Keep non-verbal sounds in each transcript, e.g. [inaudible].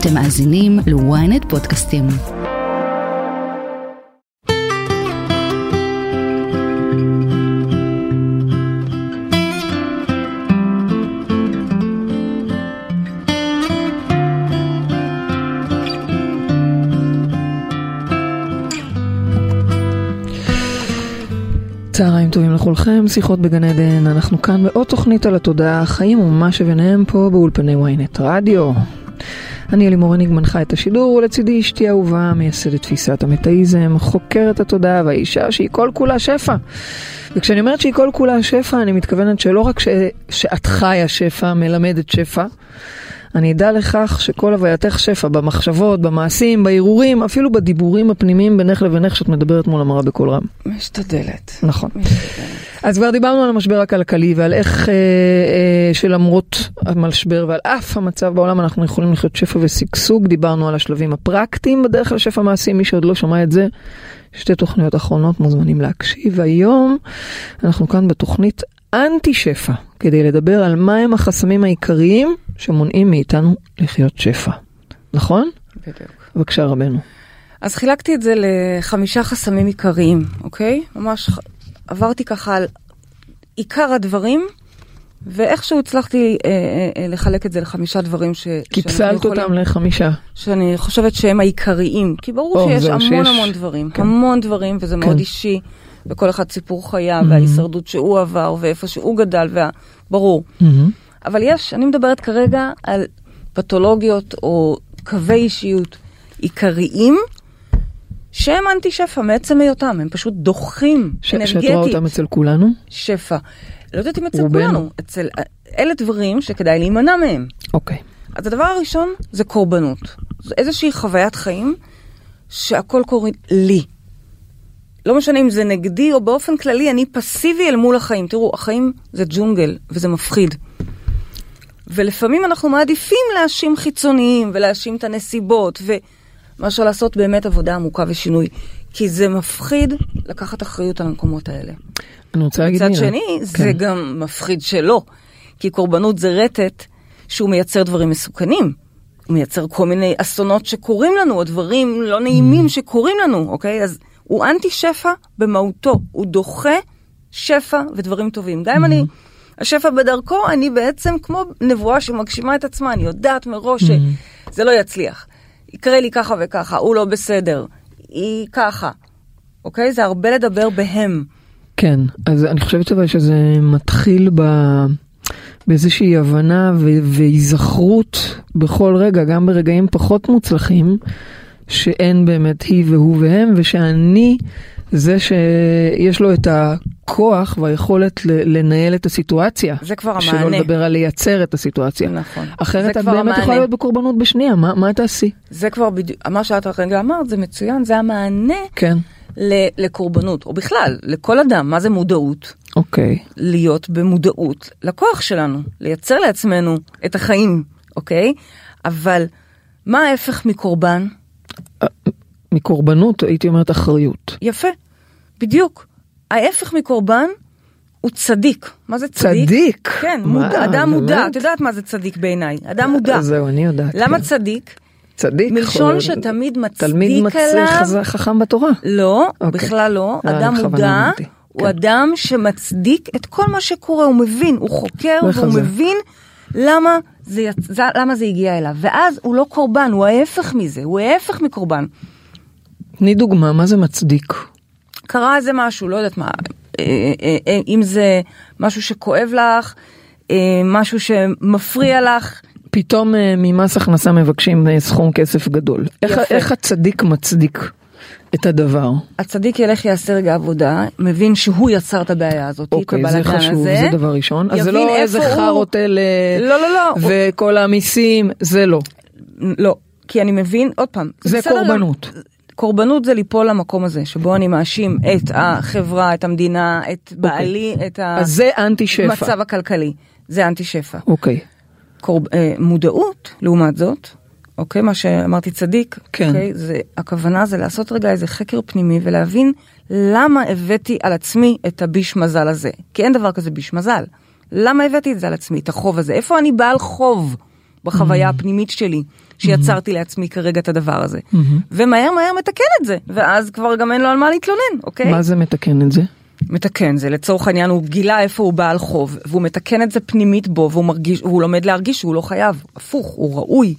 אתם מאזינים ל-ynet פודקאסטים. צהריים טובים לכולכם, שיחות בגן עדן, אנחנו כאן בעוד תוכנית על התודעה, החיים ומה שביניהם פה באולפני ynet רדיו. אני אלימור הניג מנחה את השידור, ולצידי אשתי אהובה, מייסדת תפיסת המטאיזם, חוקרת התודעה והאישה שהיא כל כולה שפע. וכשאני אומרת שהיא כל כולה שפע, אני מתכוונת שלא רק ש... שאת חיה שפע, מלמדת שפע, אני אדע לכך שכל הווייתך שפע במחשבות, במעשים, בהרהורים, אפילו בדיבורים הפנימיים בינך לבינך שאת מדברת מול המראה בקול רם. משתדלת. נכון. משתדלת. אז כבר דיברנו על המשבר הכלכלי ועל איך אה, אה, שלמרות המשבר ועל אף המצב בעולם אנחנו יכולים לחיות שפע ושגשוג. דיברנו על השלבים הפרקטיים בדרך לשפע מעשי, מי שעוד לא שמע את זה, שתי תוכניות אחרונות מוזמנים להקשיב. היום אנחנו כאן בתוכנית אנטי שפע, כדי לדבר על מהם החסמים העיקריים שמונעים מאיתנו לחיות שפע. נכון? בדיוק. בבקשה רבנו. אז חילקתי את זה לחמישה חסמים עיקריים, אוקיי? ממש עברתי ככה על עיקר הדברים, ואיכשהו הצלחתי אה, אה, אה, לחלק את זה לחמישה דברים ש... קיפסלת אותם לחמישה. שאני חושבת שהם העיקריים, כי ברור או, שיש המון שיש- המון דברים, כן. המון דברים, וזה כן. מאוד אישי, וכל אחד סיפור חייו, Mhm. וההישרדות שהוא עבר, ואיפה שהוא גדל, וה... ברור. מהמם. אבל יש, אני מדברת כרגע על פתולוגיות או קווי אישיות עיקריים שהם אנטי שפע מעצם היותם, הם פשוט דוחים ש- שאת רואה אנרגטית אותם אצל כולנו? שפע. לא יודעת אם אצל רובנו. כולנו, אצל... אלה דברים שכדאי להימנע מהם. אוקיי. אז הדבר הראשון זה קורבנות. זו איזושהי חוויית חיים שהכל קורה לי. לא משנה אם זה נגדי או באופן כללי, אני פסיבי אל מול החיים. תראו, החיים זה ג'ונגל וזה מפחיד. ולפעמים אנחנו מעדיפים להאשים חיצוניים ולהאשים את הנסיבות, ומאשר לעשות באמת עבודה עמוקה ושינוי. כי זה מפחיד לקחת אחריות על המקומות האלה. אני רוצה להגיד מצד מילה. שני, זה כן. גם מפחיד שלא. כי קורבנות זה רטט שהוא מייצר דברים מסוכנים. הוא מייצר כל מיני אסונות שקורים לנו, או דברים לא נעימים Mm. שקורים לנו, אוקיי? אז הוא אנטי שפע במהותו, הוא דוחה שפע ודברים טובים. גם אם אני, Mm-hmm. השפע בדרכו, אני בעצם כמו נבואה שמגשימה את עצמה, אני יודעת מראש Mm-hmm. שזה לא יצליח. יקרה לי ככה וככה, הוא לא בסדר, היא ככה. אוקיי? זה הרבה לדבר בהם. כן, אז אני חושבת אבל שזה מתחיל ב... באיזושהי הבנה ו- והיזכרות בכל רגע, גם ברגעים פחות מוצלחים, שאין באמת היא והוא והם, ושאני זה שיש לו את הכוח והיכולת לנהל את הסיטואציה. זה כבר שלא המענה. לדבר על לייצר את הסיטואציה. נכון. אחרת את באמת המענה. יכולה להיות בקורבנות בשנייה, מה, מה תעשי? זה כבר בדיוק, מה שאת הרגע אמרת זה מצוין, זה המענה כן, לקורבנות, או בכלל, לכל אדם, מה זה מודעות? אוקיי. להיות במודעות לכוח שלנו, לייצר לעצמנו את החיים, אוקיי? אבל מה ההפך מקורבן? מקורבנות הייתי אומרת אחריות. יפה, בדיוק. ההפך מקורבן הוא צדיק. מה זה צדיק? צדיק? כן, מה, מודע, אדם מודע. באמת? את יודעת מה זה צדיק בעיניי? אדם מודע. זהו, אני יודעת. למה כן. צדיק? צדיק? מלשון או- שתמיד תלמיד מצדיק מצליח עליו. חז- חכם בתורה. לא, אוקיי. בכלל לא. אה, אדם מודע. הוא כן. אדם שמצדיק את כל מה שקורה, הוא מבין, הוא חוקר והוא. מבין למה זה, יצ... למה זה הגיע אליו. ואז הוא לא קורבן, הוא ההפך מזה, הוא ההפך מקורבן. תני דוגמה, מה זה מצדיק? קרה איזה משהו, לא יודעת מה, אה, אה, אה, אם זה משהו שכואב לך, אה, משהו שמפריע לך, פתאום אה, ממס הכנסה מבקשים אה, סכום כסף גדול. איך. איך הצדיק מצדיק את הדבר? הצדיק ילך יעשה רגע עבודה, מבין שהוא יצר את הבעיה הזאת, אוקיי, את זה הבלאגן חשוב, הזה. זה דבר ראשון. אז זה לא איזה חארות אלה, לא, לא, לא. וכל המיסים, זה לא. לא, כי אני מבין, עוד פעם, זה בסדר, קורבנות. קורבנות זה ליפול למקום הזה, שבו אני מאשים את החברה, את המדינה, את בעלי, את אוקיי. זה אנטי שפע. המצב הכלכלי. זה אנטי שפע. אוקיי. קורב, אה, מודעות, לעומת זאת, אוקיי, מה שאמרתי צדיק, כן. אוקיי, זה, הכוונה זה לעשות רגע איזה חקר פנימי ולהבין למה הבאתי על עצמי את הביש מזל הזה. כי אין דבר כזה ביש מזל. למה הבאתי את זה על עצמי, את החוב הזה? איפה אני בעל חוב? בחוויה הפנימית שלי, שיצרתי לעצמי כרגע את הדבר הזה. Mm-hmm. ומהר מהר מתקן את זה, ואז כבר גם אין לו על מה להתלונן, אוקיי? מה זה מתקן את זה? מתקן זה לצורך העניין הוא גילה איפה הוא בעל חוב והוא מתקן את זה פנימית בו והוא מרגיש הוא לומד להרגיש שהוא לא חייב הפוך הוא ראוי.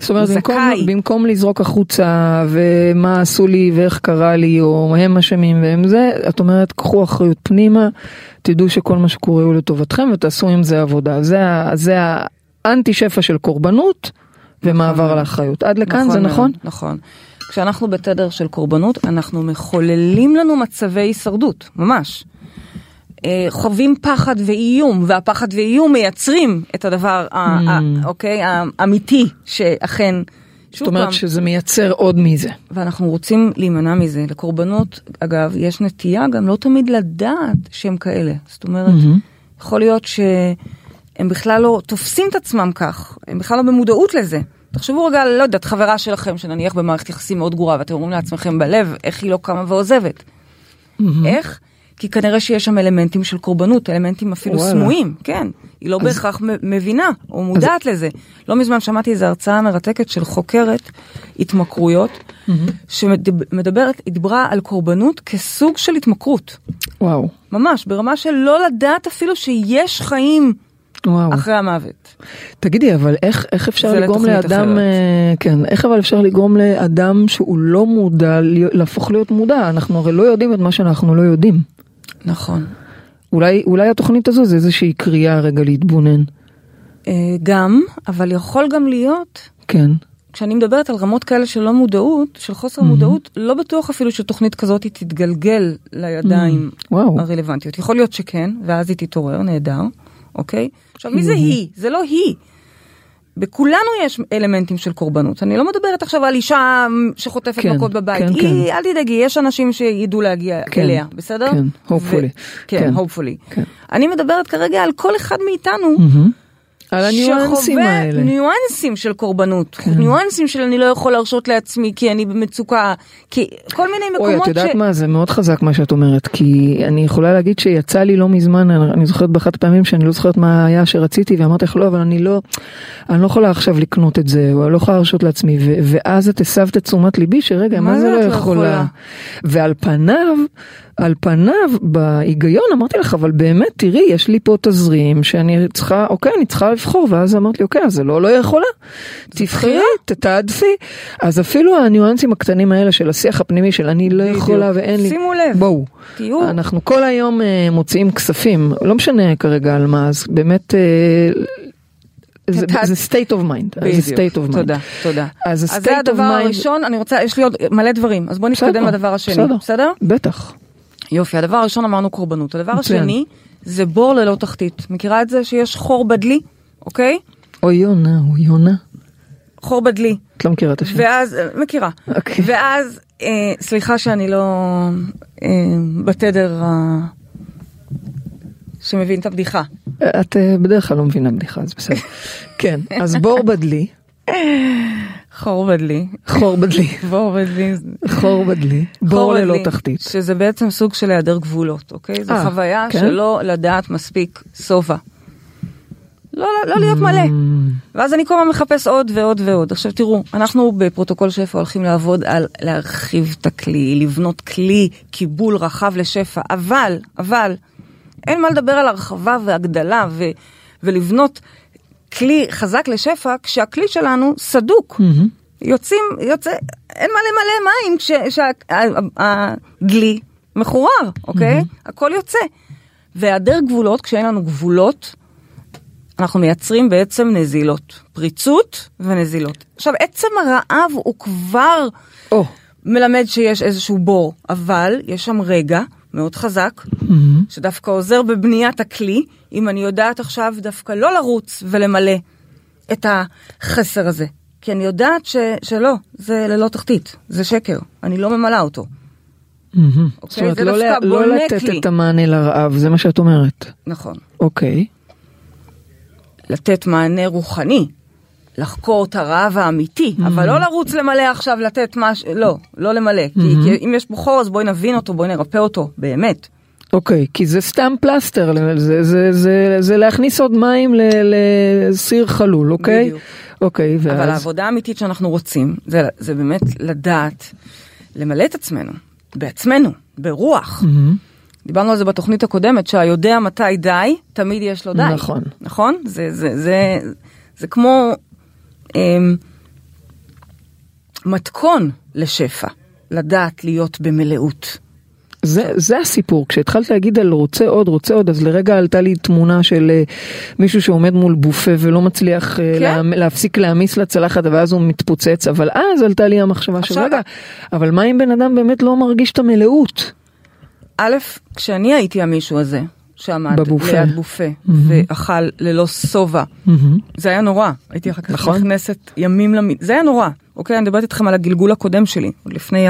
זאת אומרת, במקום, זכאי. במקום לזרוק החוצה ומה עשו לי ואיך קרה לי או הם אשמים והם זה, את אומרת קחו אחריות פנימה, תדעו שכל מה שקורה הוא לטובתכם ותעשו עם זה עבודה. זה, זה האנטי שפע של קורבנות ומעבר מאוד. לאחריות. עד לכאן זה מאוד, נכון? נכון. כשאנחנו בתדר של קורבנות אנחנו מחוללים לנו מצבי הישרדות ממש. אה, חווים פחד ואיום והפחד ואיום מייצרים את הדבר ה- אוקיי האמיתי שאכן. זאת אומרת שזה מייצר עוד מזה. ואנחנו רוצים להימנע מזה. לקורבנות, אגב, יש נטייה גם לא תמיד לדעת שהם כאלה. זאת אומרת, יכול להיות שהם בכלל לא תופסים את עצמם כך, הם בכלל לא במודעות לזה. תחשבו רגע, לא יודעת, חברה שלכם שנניח במערכת יחסים מאוד גרועה, ואתם אומרים לעצמכם בלב, איך היא לא קמה ועוזבת. איך? כי כנראה שיש שם אלמנטים של קורבנות, אלמנטים אפילו וואלה. סמויים, כן. היא לא בהכרח מ- מבינה או מודעת לזה. לא מזמן שמעתי איזו הרצאה מרתקת של חוקרת התמכרויות, שמדברת, היא דיברה על קורבנות כסוג של התמכרות. וואו, ממש, ברמה של לא לדעת אפילו שיש חיים וואו. אחרי המוות. תגידי, אבל איך, איך אפשר לגרום לאדם, אחרת. אה, כן, איך אבל אפשר לגרום לאדם שהוא לא מודע, להפוך להיות מודע? אנחנו הרי לא יודעים את מה שאנחנו לא יודעים. נכון. אולי, אולי התוכנית הזו זה איזושהי קריאה רגע להתבונן. אה, גם, אבל יכול גם להיות כן. כשאני מדברת על רמות כאלה של לא מודעות, של חוסר מודעות, לא בטוח אפילו שתוכנית כזאת היא תתגלגל לידיים וואו. הרלוונטיות. יכול להיות שכן, ואז היא תתעורר, נהדר, אוקיי? עכשיו, מי זה היא? זה לא היא. בכולנו יש אלמנטים של קורבנות. אני לא מדברת עכשיו על אישה שחוטפת כן, מכות בבית. כן, היא, אל תדאגי, יש אנשים שידעו להגיע כן, אליה, בסדר? כן, hopefully. ו- כן, כן, hopefully. כן. אני מדברת כרגע על כל אחד מאיתנו. על הניואנסים שחווה האלה. ניואנסים של קורבנות, כן. ניואנסים של אני לא יכול להרשות לעצמי כי אני במצוקה, כי כל מיני מקומות אוי, את יודעת ש... מה, זה מאוד חזק מה שאת אומרת, כי אני יכולה להגיד שיצא לי לא מזמן, אני זוכרת באחת הפעמים שאני לא זוכרת מה היה שרציתי, ואמרתי לך לא, אבל אני לא, אני לא יכולה עכשיו לקנות את זה, או אני לא יכולה להרשות לעצמי, ו- ואז את הסבת את תשומת ליבי, שרגע, מה, מה זה לא לא יכולה? יכולה? ועל פניו, על פניו, בהיגיון אמרתי לך, אבל באמת, תראי, יש לי פה תזרים שאני צריכה, אוקיי, אני צריכה לבחור, ואז אמרת לי, אוקיי, אז זה לא לא יכולה. תבחרי, תתעדפי. אז אפילו הניואנסים הקטנים האלה של השיח הפנימי של אני לא. יכולה ואין לי. שימו לב. בואו. תהיו, אנחנו כל היום אה, מוציאים כספים, לא משנה כרגע על מה, אז באמת, אה, זה זה state of mind. זה state of mind. תודה, תודה. אז זה הדבר mind- הראשון, אני רוצה, יש לי עוד מלא דברים, אז בוא נתקדם לדבר השני, בסדר. בסדר? בטח. יופי, הדבר הראשון אמרנו קורבנות, הדבר. השני זה בור ללא תחתית. מכירה את זה שיש חור בדלי, אוקיי? אוי יונה, אוי יונה. חור בדלי. את לא מכירה את השם. ואז, אה, מכירה. אוקיי. ואז, אה, סליחה שאני לא אה, בתדר ה... שמבין את הבדיחה. את אה, בדרך כלל לא מבינה בדיחה, אז בסדר. [laughs] כן, אז בור בדלי, חור בדלי. חור בדלי, בור בדלי. חור בדלי, בור ללא תחתית. שזה בעצם סוג של היעדר גבולות, אוקיי? זו אה, חוויה כן? שלא לדעת מספיק שובע. לא, לא, לא להיות מלא. ואז אני כל הזמן מחפש עוד ועוד ועוד. עכשיו תראו, אנחנו בפרוטוקול שפע הולכים לעבוד על להרחיב את הכלי, לבנות כלי קיבול רחב לשפע, אבל, אבל, אין מה לדבר על הרחבה והגדלה ו, ולבנות כלי חזק לשפע כשהכלי שלנו סדוק. יוצאים, יוצא, אין מה למלא מים כשהדלי מחורר, אוקיי? הכל יוצא. והיעדר גבולות, כשאין לנו גבולות, אנחנו מייצרים בעצם נזילות, פריצות ונזילות. עכשיו, עצם הרעב הוא כבר או, מלמד שיש איזשהו בור, אבל יש שם רגע מאוד חזק, שדווקא עוזר בבניית הכלי, אם אני יודעת עכשיו דווקא לא לרוץ ולמלא את החסר הזה. כי אני יודעת ש, שלא, זה ללא תחתית, זה שקר, אני לא ממלאה אותו. זאת אומרת, זה לא דווקא ל- לא בונה לתת כלי. את המענה לרעב, זה מה שאת אומרת. נכון. אוקיי. לתת מענה רוחני, לחקור את הרעב האמיתי, Mm-hmm. אבל לא לרוץ למלא עכשיו, לתת משהו, לא, לא למלא. כי, Mm-hmm. כי אם יש בו חור, אז בואי נבין אותו, בואי נרפא אותו, באמת. אוקיי, כי זה סתם פלסטר, זה, זה, זה, זה להכניס עוד מים ל- לסיר חלול, אוקיי? בדיוק. אוקיי, ואז... אבל העבודה האמיתית שאנחנו רוצים, זה, זה באמת לדעת למלא את עצמנו, בעצמנו, ברוח. מהמם. דיברנו על זה בתוכנית הקודמת, שהיודע מתי די, תמיד יש לו די. נכון. נכון? זה, זה, זה, זה כמו אמ, מתכון לשפע, לדעת להיות במלאות. זה, זה הסיפור, כשהתחלת להגיד על רוצה עוד, רוצה עוד, אז לרגע עלתה לי תמונה של אה, מישהו שעומד מול בופה ולא מצליח אה, כן. לה, להפסיק להעמיס לצלחת ואז הוא מתפוצץ, אבל אז עלתה לי המחשבה של רגע, אבל מה אם בן אדם באמת לא מרגיש את המלאות? א', כשאני הייתי המישהו הזה, שעמד בבופה. ליד בופה, ואכל ללא שובע, מהמם. זה היה נורא. הייתי אחר כך נכון. נכנסת ימים למיט... זה היה נורא. אוקיי, אני מדברת איתכם על הגלגול הקודם שלי, עוד לפני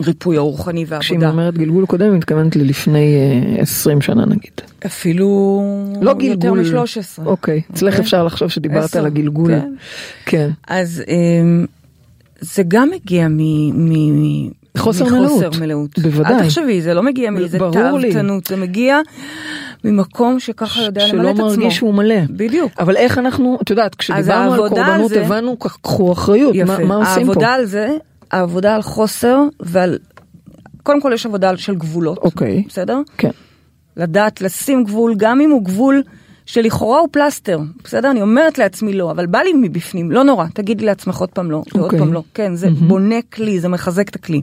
הריפוי הרוחני כשהיא והעבודה. אומרת גלגול קודם, היא מתכוונת ללפני אה, 20 שנה נגיד. אפילו לא יותר גלגול. מ-13. אוקיי, אצלך אוקיי. אפשר לחשוב שדיברת עשר, על הגלגול. כן. כן. אז אמ, זה גם מגיע חוסר מחוסר מלאות. מלאות. בוודאי. אל תחשבי, זה לא מגיע מאיזה. תאוותנות, זה מגיע ממקום שככה יודע למלא שלא את עצמו. מרגיש שהוא מלא. בדיוק. אבל איך אנחנו, את יודעת, כשדיברנו על קורבנות זה- הבנו, קחו אחריות, מה, מה עושים פה? העבודה על זה, העבודה על חוסר ועל... קודם כל יש עבודה של גבולות. אוקיי. בסדר? כן. לדעת לשים גבול, גם אם הוא גבול שלכאורה הוא פלסטר, בסדר? אני אומרת לעצמי לא, אבל בא לי מבפנים, לא נורא, תגידי לעצמך עוד פעם לא, ועוד אוקיי. פעם לא. כן, זה בונה כלי, זה מחזק את הכלי.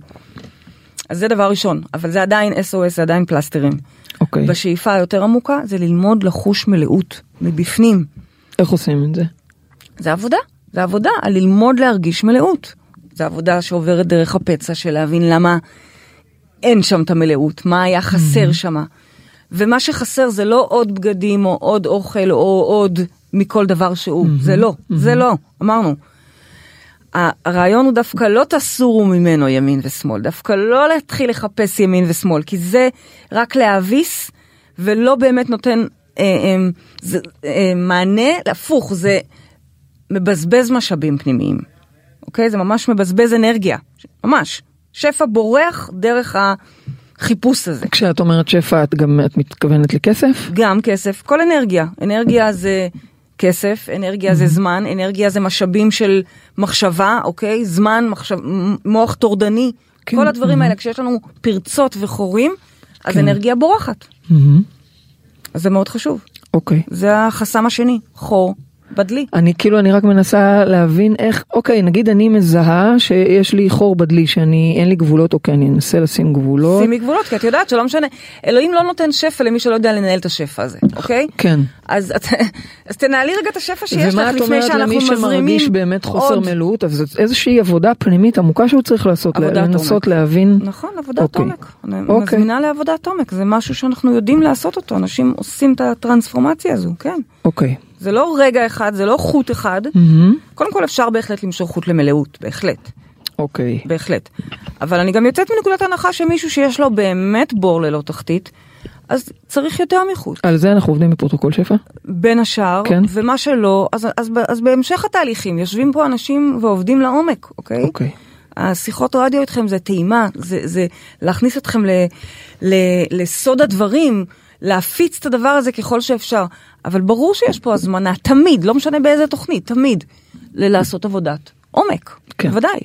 אז זה דבר ראשון, אבל זה עדיין SOS, זה עדיין פלסטרים. אוקיי. בשאיפה היותר עמוקה זה ללמוד לחוש מלאות מבפנים. איך עושים את זה? זה עבודה, זה עבודה על ללמוד להרגיש מלאות. זה עבודה שעוברת דרך הפצע של להבין למה אין שם את המלאות, מה היה חסר שם. ומה שחסר זה לא עוד בגדים או עוד אוכל או עוד מכל דבר שהוא, זה לא, זה לא, אמרנו. הרעיון הוא דווקא לא תסורו ממנו ימין ושמאל, דווקא לא להתחיל לחפש ימין ושמאל, כי זה רק להביס ולא באמת נותן אה, אה, זה, אה, מענה, הפוך, זה מבזבז משאבים פנימיים, אוקיי? זה ממש מבזבז אנרגיה, ממש. שפע בורח דרך החיפוש הזה. כשאת אומרת שפע, את גם את מתכוונת לכסף? גם כסף, כל אנרגיה. אנרגיה זה כסף, אנרגיה זה זמן, אנרגיה זה משאבים של מחשבה, אוקיי? זמן, מחשב, מוח טורדני. כן, כל הדברים mhm. האלה, כשיש לנו פרצות וחורים, אז כן. אנרגיה בורחת. מהמם. אז זה מאוד חשוב. אוקיי. זה החסם השני, חור בדלי. אני כאילו, אני רק מנסה להבין איך, אוקיי, נגיד אני מזהה שיש לי חור בדלי, שאני, אין לי גבולות, אוקיי, אני אנסה לשים גבולות. שימי גבולות, כי את יודעת שלא משנה, אלוהים לא נותן שפע למי שלא יודע לנהל את השפע הזה, אוקיי? כן. אז, את, [laughs] אז תנהלי רגע את השפע שיש ומה לך את לפני אומרת שאנחנו למי מזרימים שמרגיש באמת חוסר עוד. מלאות, אז זאת איזושהי עבודה פנימית עמוקה שהוא צריך לעשות, לנסות. להבין. נכון, עבודת אוקיי. עומק. אני אוקיי. מזמינה לעבודת עומק, זה משהו שאנחנו יודעים לעשות אותו, אנשים עושים את הטרנספורמציה הזו, כן. אוקיי. זה לא רגע אחד, זה לא חוט אחד. מהמם. קודם כל אפשר בהחלט למשוך חוט למלאות, בהחלט, אוקיי. בהחלט. אבל אני גם יוצאת מנקודת הנחה שמישהו שיש לו באמת בור ללא תחתית, אז צריך יותר מחוט. על זה אנחנו עובדים בפרוטוקול שפע? בין השאר, כן. ומה שלא, אז, אז, אז בהמשך התהליכים יושבים פה אנשים ועובדים לעומק, אוקיי? אוקיי. השיחות רדיו איתכם זה טעימה, זה, זה להכניס אתכם ל, ל, לסוד הדברים, להפיץ את הדבר הזה ככל שאפשר. אבל ברור שיש פה הזמנה, תמיד, לא משנה באיזה תוכנית, תמיד, ללעשות עבודת עומק. כן. בוודאי.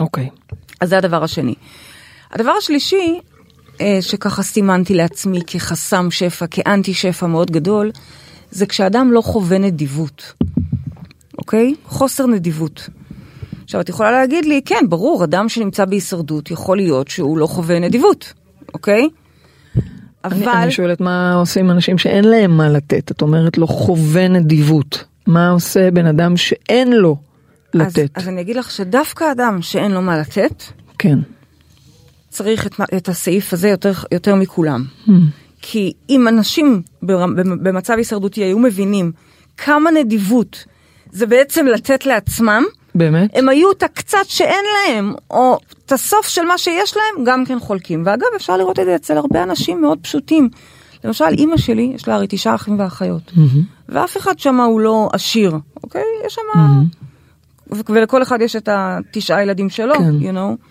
אוקיי. אז זה הדבר השני. הדבר השלישי, אה, שככה סימנתי לעצמי כחסם שפע, כאנטי שפע מאוד גדול, זה כשאדם לא חווה נדיבות, אוקיי? חוסר נדיבות. עכשיו, את יכולה להגיד לי, כן, ברור, אדם שנמצא בהישרדות, יכול להיות שהוא לא חווה נדיבות, אוקיי? אני, אבל... אני שואלת מה עושים אנשים שאין להם מה לתת, את אומרת לו חווה נדיבות, מה עושה בן אדם שאין לו לתת? אז, אז אני אגיד לך שדווקא אדם שאין לו מה לתת, כן. צריך את, את הסעיף הזה יותר, יותר מכולם. Hmm. כי אם אנשים במצב הישרדותי היו מבינים כמה נדיבות זה בעצם לתת לעצמם, באמת? הם היו את הקצת שאין להם, או את הסוף של מה שיש להם, גם כן חולקים. ואגב, אפשר לראות את זה אצל הרבה אנשים מאוד פשוטים. למשל, אימא שלי, יש לה הרי תשעה אחים ואחיות, ואף אחד שם הוא לא עשיר, אוקיי? יש שם... ו- ולכל אחד יש את התשעה ילדים שלו, כן. you know.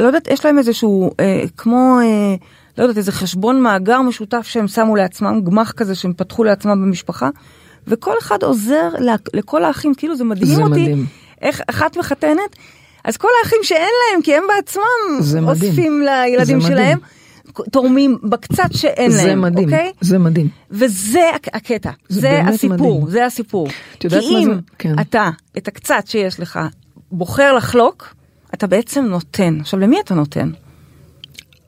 לא יודעת, יש להם איזשהו, אה, כמו, אה, לא יודעת, איזה חשבון מאגר משותף שהם שמו לעצמם, גמח כזה שהם פתחו לעצמם במשפחה, וכל אחד עוזר לכ- לכל האחים, כאילו זה מדהים זה אותי, מדהים. איך אחת מחתנת, אז כל האחים שאין להם, כי הם בעצמם. אוספים לילדים שלהם. תורמים בקצת שאין להם, זה מדהים, אוקיי? זה מדהים. וזה הק- הקטע, זה זה, הסיפור, מדהים. זה הסיפור. כי אם זה? כן. אתה, את הקצת שיש לך, בוחר לחלוק, אתה בעצם נותן. עכשיו, למי אתה נותן?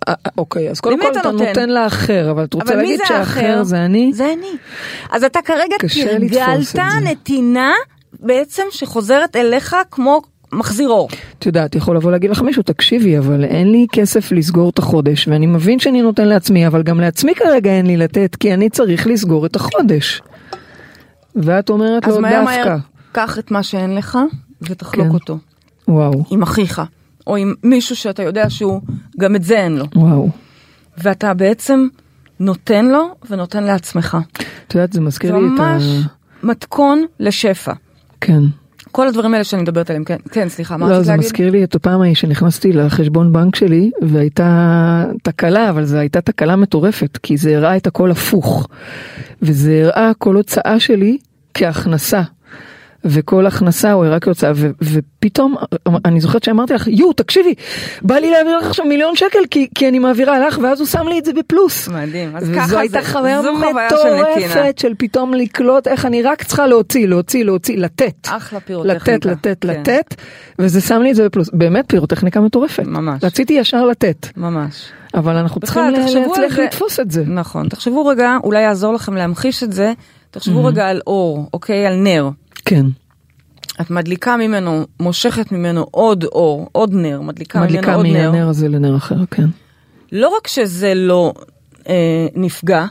אה, אה, אוקיי, אז קודם כל אתה נותן? נותן לאחר, אבל את רוצה אבל להגיד שהאחר האחר? זה אני? זה אני. אז אתה כרגע תרגלת. נתינה בעצם שחוזרת אליך כמו מחזיר אור. את יודעת, יכול לבוא להגיד לך מישהו, תקשיבי, אבל אין לי כסף לסגור את החודש, ואני מבין שאני נותן לעצמי, אבל גם לעצמי כרגע אין לי לתת, כי אני צריך לסגור את החודש. ואת אומרת אז לו מהר דווקא. מהר, קח את מה שאין לך ותחלוק כן. אותו. וואו, עם אחיך, או עם מישהו שאתה יודע שהוא, גם את זה אין לו. וואו. ואתה בעצם נותן לו ונותן לעצמך. את יודעת, זה מזכיר זה לי את ממש ה... מתכון לשפע. כן. כל הדברים האלה שאני מדברת עליהם, כן, כן, סליחה, מה לא, רצית זה להגיד? מזכיר לי את הפעם ההיא שנכנסתי לחשבון בנק שלי והייתה תקלה, אבל זו הייתה תקלה מטורפת, כי זה הראה את הכל הפוך. וזה הראה כל הוצאה שלי כהכנסה. וכל הכנסה הוא הראה כהוצאה, ו- ופתאום אני זוכרת שאמרתי לך, יו, תקשיבי, בא לי להעביר לך עכשיו מיליון שקל כי, כי אני מעבירה לך, ואז הוא שם לי את זה בפלוס. מדהים, אז ככה זה, הייתה חוויה זו חוויה של. מטורפת של פתאום לקלוט איך אני רק צריכה להוציא, להוציא, להוציא, לתת. אחלה פירוטכניקה. לתת, לתת, כן. לתת, וזה שם לי את זה בפלוס. באמת פירוטכניקה מטורפת. ממש. רציתי ישר לתת, ממש. אבל אנחנו צריכים להצליח זה- לתפוס את זה. נכון, תחשבו רגע, אולי יעזור לכם להמחיש את זה, תחשבו רגע על אור, אוקיי? על נר. כן, את מדליקה ממנו, מושכת ממנו עוד אור, עוד נר, מדליקה, מדליקה ממנו עוד נר. מהנר הזה לנר אחר, כן. לא רק שזה לא אה, נפגע,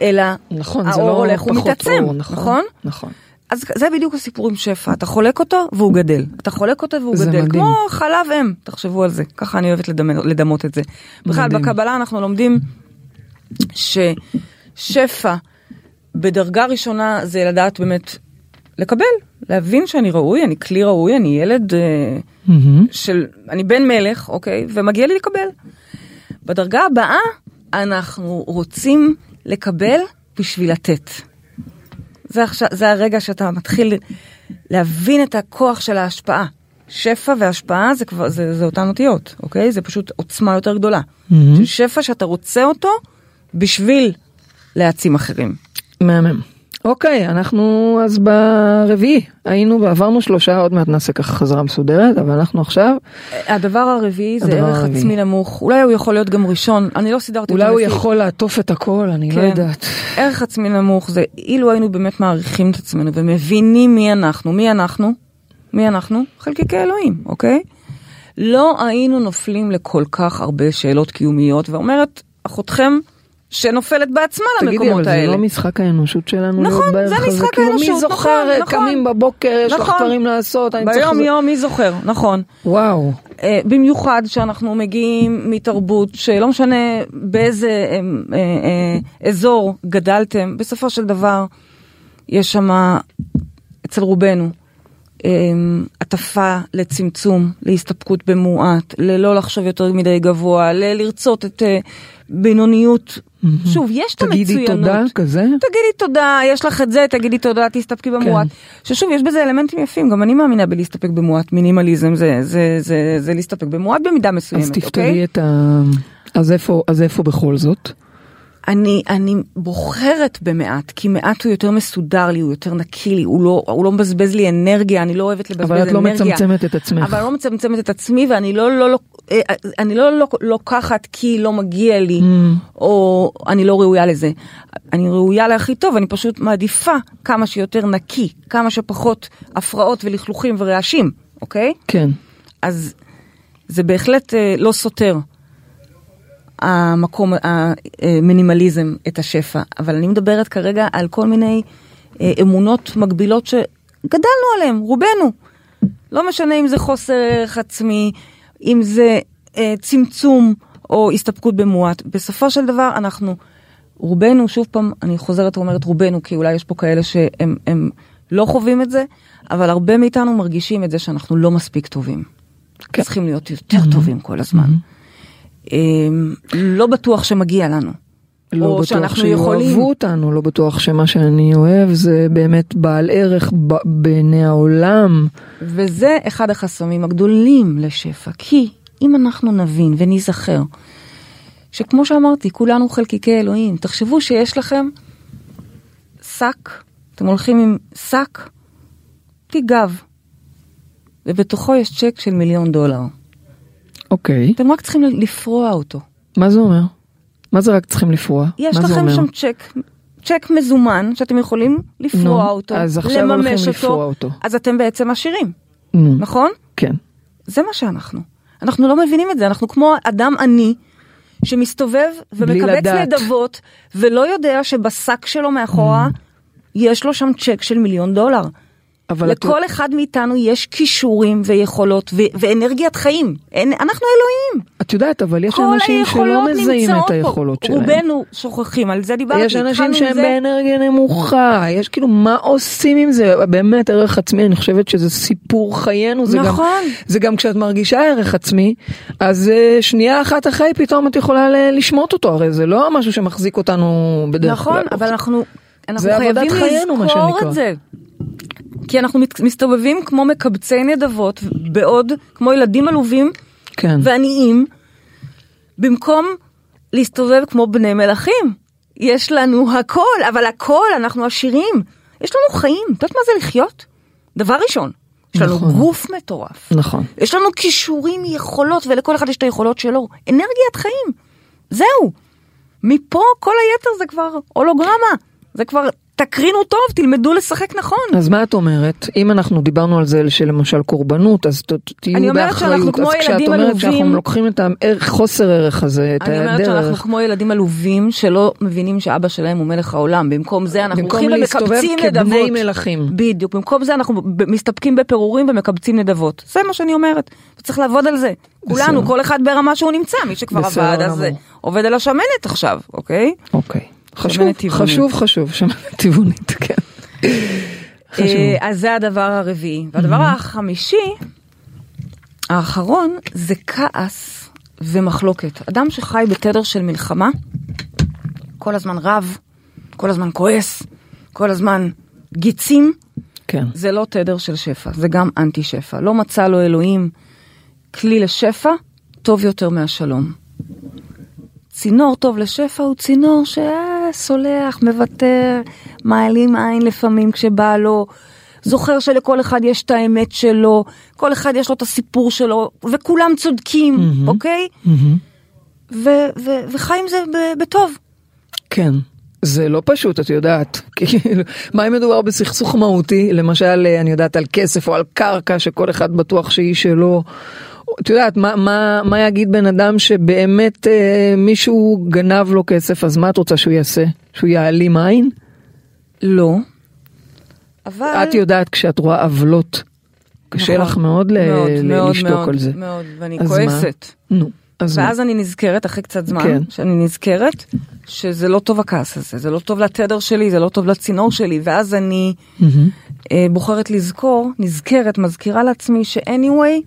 אלא נכון, האור לא הולך ומתעצם, אור, נכון? נכון. אז זה בדיוק הסיפור עם שפע, אתה חולק אותו והוא גדל, אתה חולק אותו והוא גדל, מדהים. כמו חלב אם, תחשבו על זה, ככה אני אוהבת לדמות, לדמות את זה. בכלל. בקבלה אנחנו לומדים ששפע בדרגה ראשונה זה לדעת באמת לקבל, להבין שאני ראוי, אני כלי ראוי, אני ילד מהמם. של, אני בן מלך, אוקיי, ומגיע לי לקבל. בדרגה הבאה אנחנו רוצים לקבל בשביל לתת. זה, עכשיו, זה הרגע שאתה מתחיל להבין את הכוח של ההשפעה. שפע והשפעה זה כבר, זה, זה אותן אותיות, אוקיי? זה פשוט עוצמה יותר גדולה. של שפע שאתה רוצה אותו בשביל להעצים אחרים. מהמם. אוקיי, אנחנו אז ברביעי, היינו ועברנו שלושה, עוד מעט נעשה ככה חזרה מסודרת, אבל אנחנו עכשיו, הדבר הרביעי זה ערך הרביעי. עצמי נמוך. אולי הוא יכול להיות גם ראשון, אני לא סידרתי אולי הוא לפי- יכול לעטוף את הכל, אני לא כן. יודעת. ערך עצמי נמוך זה אילו היינו באמת מעריכים את עצמנו ומבינים מי אנחנו, מי אנחנו? מי אנחנו? חלקיקי אלוהים, אוקיי? לא היינו נופלים לכל כך הרבה שאלות קיומיות, ואומרת אחותכם שנופלת בעצמה תגידי, למקומות אבל זה האלה. לא משחק האנושות שלנו נכון, להיות בערך זה הזה? משחק כאילו, האנושות, מי זוכר, נכון, נכון. קמים בבוקר, יש לך נכון. דברים לעשות, אני צריך... ביום זה- יום מי זוכר, נכון. וואו, אה, במיוחד שאנחנו מגיעים מתרבות שלא משנה באיזה אה, אה, אזור גדלתם, בסופו של דבר יש שם אצל רובנו הטפה לצמצום, להסתפקות במועט, ללא לחשוב יותר מדי גבוה, ללרצות את בינוניות. שוב, יש את תגידי המצוינות. תודה כזה? תגידי תודה, יש לך את זה, תגידי תודה, תסתפקי במועט. ששוב, יש בזה אלמנטים יפים, גם אני מאמינה בלהסתפק במועט, מינימליזם זה, זה, זה, זה להסתפק במועט במידה מסוימת, אז אוקיי? תפתרי את ה... אז איפה, אז איפה בכל זאת? אני, אני בוחרת במעט, כי מעט הוא יותר מסודר לי, הוא יותר נקי לי, הוא לא, הוא לא מבזבז לי אנרגיה, אני לא אוהבת לבזבז אבל אנרגיה. את לא מצמצמת את עצמך. אבל אני לא מצמצמת את עצמי, ואני לא, לא, לא, אני לא, לוקחת כי לא מגיע לי, Mm. או אני לא ראויה לזה. אני ראויה להכי טוב, אני פשוט מעדיפה כמה שיותר נקי, כמה שפחות הפרעות ולכלוכים ורעשים, אוקיי? כן. אז זה בהחלט אה, לא סותר המקום, המינימליזם, את השפע, אבל אני מדברת כרגע על כל מיני אה, אמונות מגבילות שגדלנו עליהן, רובנו. לא משנה אם זה חוסר ערך עצמי, אם זה אה, צמצום או הסתפקות במועט. בסופו של דבר אנחנו, רובנו, שוב פעם, אני חוזרת ואומרת רובנו, כי אולי יש פה כאלה שהם הם לא חווים את זה, אבל הרבה מאיתנו מרגישים את זה שאנחנו לא מספיק טובים. כן. צריכים להיות יותר טובים כל הזמן. אמ, לא בטוח שמגיע לנו. לא או בטוח שיאהבו אותנו, לא בטוח שמה שאני אוהב זה באמת בעל ערך ב- בעיני העולם. וזה אחד החסמים הגדולים לשפע, כי אם אנחנו נבין וניזכר, שכמו שאמרתי, כולנו חלקיקי אלוהים, תחשבו שיש לכם שק, אתם הולכים עם שק, תיק גב, ובתוכו יש צ'ק של מיליון דולר. אוקיי, אתם רק צריכים לפרוע אותו. מה זה אומר? מה זה רק צריכים לפרוע? יש לכם? שם צ'ק, צ'ק מזומן, שאתם יכולים לפרוע נו, אותו, אז עכשיו לממש לפרוע אותו. אז אתם בעצם עשירים, נו, נכון? כן. זה מה שאנחנו. אנחנו לא מבינים את זה, אנחנו כמו אדם עני שמסתובב ומקבץ. נדבות ולא יודע שבשק שלו מאחורה יש לו שם צ'ק של מיליון דולר. אבל את- לכל אחד מאיתנו יש כישורים ויכולות ו- ואנרגיית חיים. אין, אנחנו אלוהים. את יודעת, אבל יש אנשים שלא מזהים את פה. היכולות שלהם. רובנו שוכחים, על זה דיברתי. יש אנשים שהם זה. באנרגיה נמוכה, יש כאילו מה עושים עם זה, באמת ערך עצמי, אני חושבת שזה סיפור חיינו, זה גם, נכון. זה גם כשאת מרגישה ערך עצמי, אז אה, שנייה אחת אחרי פתאום את יכולה לשמוט אותו, הרי זה לא משהו שמחזיק אותנו בדרך נכון, כלל. אבל אנחנו, אנחנו חייבים לזכור. את זה. כי אנחנו מסתובבים כמו מקבצי נדבות, בעוד כמו ילדים עלובים כן, ועניים, במקום להסתובב כמו בני מלכים. יש לנו הכל, אבל הכל, אנחנו עשירים. יש לנו חיים, את יודעת מה זה לחיות? דבר ראשון, יש לנו נכון. גוף מטורף. נכון. יש לנו כישורים, יכולות, ולכל אחד יש את היכולות שלו. אנרגיית חיים. זהו. מפה כל היתר זה כבר הולוגרמה. זה כבר, תקרינו טוב, תלמדו לשחק נכון. אז מה את אומרת? אם אנחנו דיברנו על זה שלמשל קורבנות, אז תהיו אני אומרת שאנחנו באחריות. כמו אז כשאת ילדים אומרת עלובים- שאנחנו לוקחים את הערך, חוסר ערך הזה, את אני אומרת שאנחנו כמו ילדים עלובים שלא מבינים שאבא שלהם הוא מלך העולם. במקום זה אנחנו במקום הולכים להסתובב ומקבצים כבני נדבות. מלכים. בדיוק, במקום זה אנחנו מסתפקים בפירורים ומקבצים נדבות. זה מה שאני אומרת. וצריך לעבוד על זה. כולנו, כל אחד ברמה שהוא נמצא. מי שכבר עבד, אז עובד על השמנת עכשיו, אוקיי? אוקיי. חשוב. חשוב, חשוב, שמנת טבעונית, כן. אה, אז זה הדבר הרביעי. והדבר החמישי, האחרון, זה כעס ומחלוקת. אדם שחי בתדר של מלחמה, כל הזמן רב, כל הזמן כועס, כל הזמן גיצים, כן. זה לא תדר של שפע, זה גם אנטי שפע. לא מצא לו אלוהים כלי לשפע טוב יותר מהשלום. צינור טוב לשפע הוא צינור שסולח, מוותר, מעלים עין לפעמים כשבא לו, זוכר שלכל אחד יש את האמת שלו, כל אחד יש לו את הסיפור שלו, וכולם צודקים, מהמם. אוקיי? ו- וחי עם זה ב- בטוב. כן. זה לא פשוט, את יודעת. [laughs] כאילו, מה אם מדובר בסכסוך מהותי, למשל, אני יודעת, על כסף או על קרקע, שכל אחד בטוח שהיא שלו. את יודעת, מה, מה, מה יגיד בן אדם שבאמת אה, מישהו גנב לו כסף, אז מה את רוצה שהוא יעשה? שהוא יעלים עין? לא. אבל... את יודעת, כשאת רואה עוולות, קשה נכון. לך מאוד, ל- מאוד, ל- מאוד, לשתוק מאוד, על זה. מאוד, ואני אז מה? כועסת. נו, אז מה? ואז אני נזכרת אחרי קצת זמן, כן. שאני נזכרת שזה לא טוב הכעס הזה, זה לא טוב לתדר שלי, זה לא טוב לצינור שלי, ואז אני מהמם. אה, בוחרת לזכור, נזכרת, מזכירה לעצמי ש-anyway,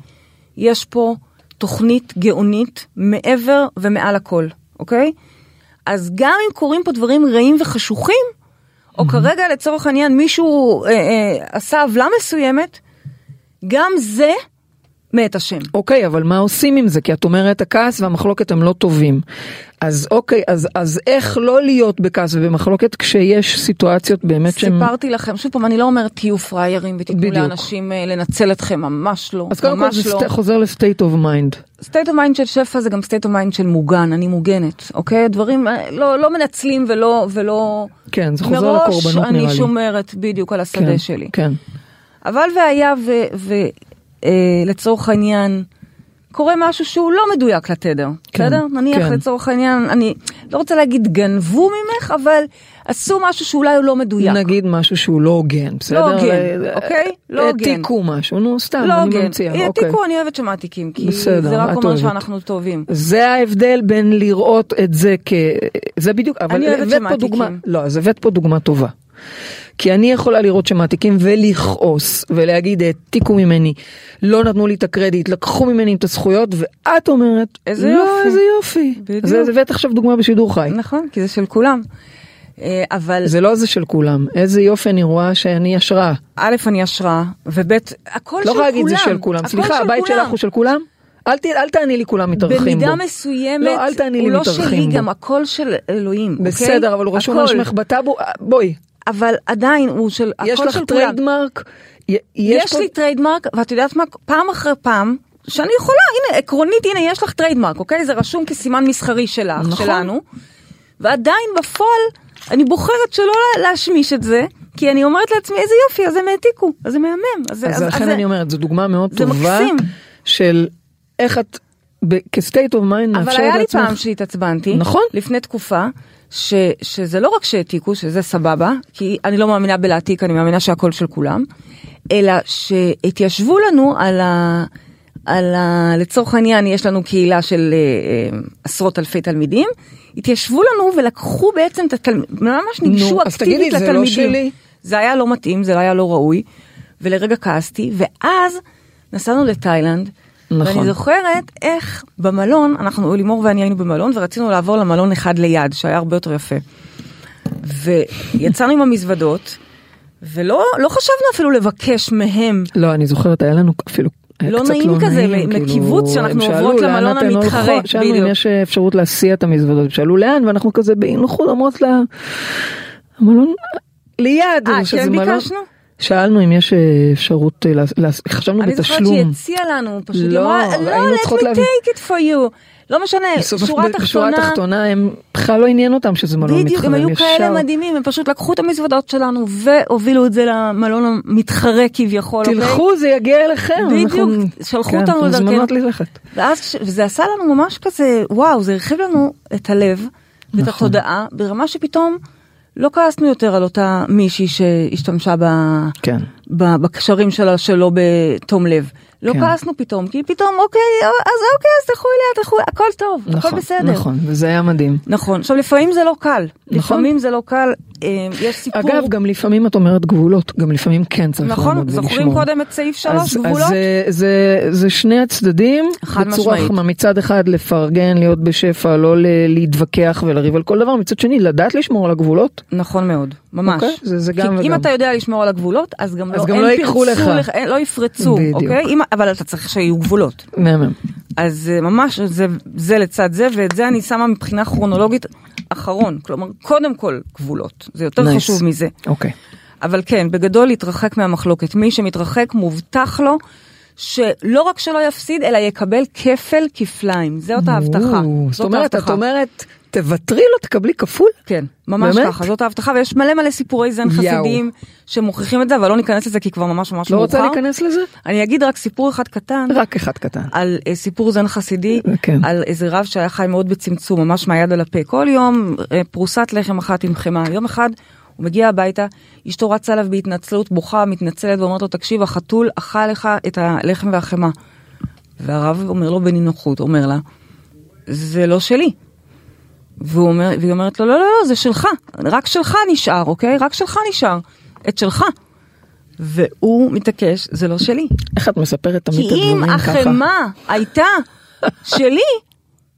יש פה תוכנית גאונית מעבר ומעל הכל, אוקיי? אז גם אם קורים פה דברים רעים וחשוכים, או כרגע לצורך העניין מישהו אה, אה, עשה עוולה מסוימת, גם זה מאת השם. אוקיי, אבל מה עושים עם זה? כי את אומרת הכעס והמחלוקת הם לא טובים. אז אוקיי, אז, אז איך לא להיות בכעס ובמחלוקת כשיש סיטואציות באמת שהן... סיפרתי לכם, שוב פעם, אני לא אומרת תהיו פראיירים ותיתנו. לאנשים אה, לנצל אתכם, ממש לא, אז קודם כל זה לא. חוזר ל state of mind. state of mind של שפע זה גם state of mind של מוגן, אני מוגנת, אוקיי? דברים אה, לא, לא מנצלים ולא, ולא... כן, זה חוזר מראש לקורבנות אני נראה לי. שומרת בדיוק על השדה כן, שלי. כן. אבל והיה ולצורך העניין קורה משהו שהוא לא מדויק לתדר, כן, בסדר? נניח כן. לצורך העניין, אני לא רוצה להגיד גנבו ממך, אבל עשו משהו שאולי הוא לא מדויק. נגיד משהו שהוא לא הוגן, בסדר? הוגן, אה, אוקיי? לא הוגן. העתיקו משהו, נו סתם, לא אני הוגן. ממציאה, אוקיי. העתיקו, אני אוהבת שמעתיקים, כי בסדר, זה רק אומר. שאנחנו טובים. זה ההבדל בין לראות את זה כ... זה בדיוק, אבל אני אוהבת הבאת פה שמעתיקים. דוגמה, לא, אז הבאת פה דוגמה טובה. כי אני יכולה לראות שמעתיקים ולכעוס ולהגיד העתיקו ממני, לא נתנו לי את הקרדיט, לקחו ממני את הזכויות, ואת אומרת, איזה לא, יופי." איזה יופי. בדיוק. אז הבאת עכשיו דוגמה בשידור חי. נכון, כי זה של כולם. אה, אבל זה לא זה של כולם, איזה יופי אני רואה שאני השראה. א', אני השראה, וב', הכל של לא כולם. יכולה להגיד זה של כולם. סליחה, של הבית כולם. שלך הוא של כולם? אל, ת, אל תעני לי כולם מתארחים בו. במידה מסוימת, לא, אל תעני לי הוא לא שלי, בו. גם הכל של אלוהים, אוקיי? בסדר, אבל הוא רשום על. שמך בטאבו, אה, בואי, אבל עדיין הוא של, יש הכל לך של כולם. Trademark? י- יש פה- לי trademark, ואת יודעת מה, פעם אחרי פעם, שאני יכולה, הנה, עקרונית, הנה, יש לך trademark, אוקיי? זה רשום כסימן מסחרי שלך, נכון. שלנו, ועדיין בפועל, אני בוחרת שלא לה- להשמיש את זה, כי אני אומרת לעצמי, איזה יופי, אז הם העתיקו, אז זה מהמם. אז, אז לכן זה- אני אומרת, זו דוגמה מאוד זה טובה מקסים. של איך את, כ-state of mind, אבל מאפשרת היה לי לעצמך. פעם שהתעצבנתי, נכון. לפני תקופה, ש, שזה לא רק שהעתיקו, שזה סבבה, כי אני לא מאמינה בלהעתיק, אני מאמינה שהכל של כולם, אלא שהתיישבו לנו על ה... על ה... לצורך העניין, יש לנו קהילה של אה, אה, עשרות אלפי תלמידים, התיישבו לנו ולקחו בעצם את התלמידים, ממש ניגשו נו, אז תגידי, אקטיבית זה לא לתלמידים. שלי? זה היה לא מתאים, זה היה לא ראוי, ולרגע כעסתי, ואז נסענו לתאילנד, נכון. ואני זוכרת איך במלון, אנחנו, לימור ואני היינו במלון, ורצינו לעבור למלון אחד ליד, שהיה הרבה יותר יפה. ויצאנו עם המזוודות, ולא לא חשבנו אפילו לבקש מהם. לא, אני זוכרת, היה לנו אפילו... היה לא נעים כזה, נעים, מ- כאילו, מקיבוץ שאנחנו הם שאלו, עוברות למלון המתחרה? שאלנו אם. יש אפשרות להסיע את המזוודות, שאלו לאן, ואנחנו כזה באי נוחות אומרות לה, המלון ליד, אה, כן ביקשנו? שאלנו אם יש אה, אפשרות, אה, חשבנו אני זוכרת בתשלום. שהיא הציעה לנו, פשוט היא לא, אמרה, לא, let me להבין." take it for you. לא משנה, שורה בשורה תחתונה. התחתונה הם בכלל לא עניין אותם שזה מלון מתחרה. בדיוק, הם היו ישר- כאלה מדהימים, הם פשוט לקחו את המזוודות שלנו והובילו את זה למלון המתחרה כביכול, אוקיי? תלכו זה יגיע אליכם. בדיוק, אנחנו- שלחו כן, אותנו לדרכנו. מוזמנות ללכת. ואז, וזה עשה לנו ממש כזה, וואו, זה הרחיב לנו את הלב ואת נכון. התודעה, ברמה שפתאום לא כעסנו יותר על אותה מישהי שהשתמשה ב... כן. ב- בקשרים שלה שלא בתום לב. לא כן. כעסנו פתאום, כי פתאום, אוקיי, אז אוקיי, אז תלכו אליה, תלכו, הכל טוב, הכל נכון, בסדר. נכון, וזה היה מדהים. נכון. עכשיו, לפעמים זה לא קל. נכון. לפעמים זה לא קל, אה, יש סיפור. אגב, גם לפעמים את אומרת גבולות, גם לפעמים כן צריך לעמוד נכון, ולשמור. זוכרים קודם את סעיף שלוש, אז, גבולות? אז זה, זה, זה שני הצדדים, בצורה. חמה, מצד אחד לפרגן, להיות בשפע, לא ל- להתווכח ולריב על כל דבר, מצד שני לדעת לשמור על הגבולות. נכון מאוד, ממש. אוקיי, זה- זה גם כי אם וגם. אתה יודע לשמור על הגבולות, אז גם אז לא, גם לא ייקחו לך. לא יפרצו, בדיוק. אוקיי? אם, אבל אתה צריך שיהיו גבולות. מהמם. אז אה, ממש זה, זה לצד זה, ואת זה אני שמה מבחינה כרונולוגית אחרון. כלומר, קודם כל גבולות, זה יותר Nice. חשוב מזה. אוקיי. אבל כן, בגדול להתרחק מהמחלוקת. מי שמתרחק מובטח לו שלא רק שלא יפסיד, אלא יקבל כפל כפליים. זאת ההבטחה. זאת אומרת, את. אומרת, תוותרי לו, תקבלי כפול? כן, ממש באמת? ככה, זאת ההבטחה, ויש מלא מלא סיפורי זן יאו. חסידיים שמוכיחים את זה, אבל לא ניכנס לזה כי כבר ממש ממש לא מאוחר. רוצה להיכנס לזה? אני אגיד רק סיפור אחד קטן. רק אחד קטן. על אה, סיפור זן חסידי, כן. על איזה רב שהיה חי מאוד בצמצום, ממש מהיד על הפה. כל יום אה, פרוסת לחם אחת עם חמאה. יום אחד הוא מגיע הביתה, אשתו רצה עליו בהתנצלות, בוכה, מתנצלת, ואומרת לו, תקשיב, החתול אכל לך את הלחם והחמאה. והרב אומר לו בנינוחות, אומר לה, זה לא שלי. והוא אומר, והיא אומרת לו, לא, לא, לא, זה שלך, רק שלך נשאר, אוקיי? רק שלך נשאר, את שלך. והוא מתעקש, זה לא שלי. איך את מספרת תמיד כי את הדברים אם ככה? החמאה הייתה שלי,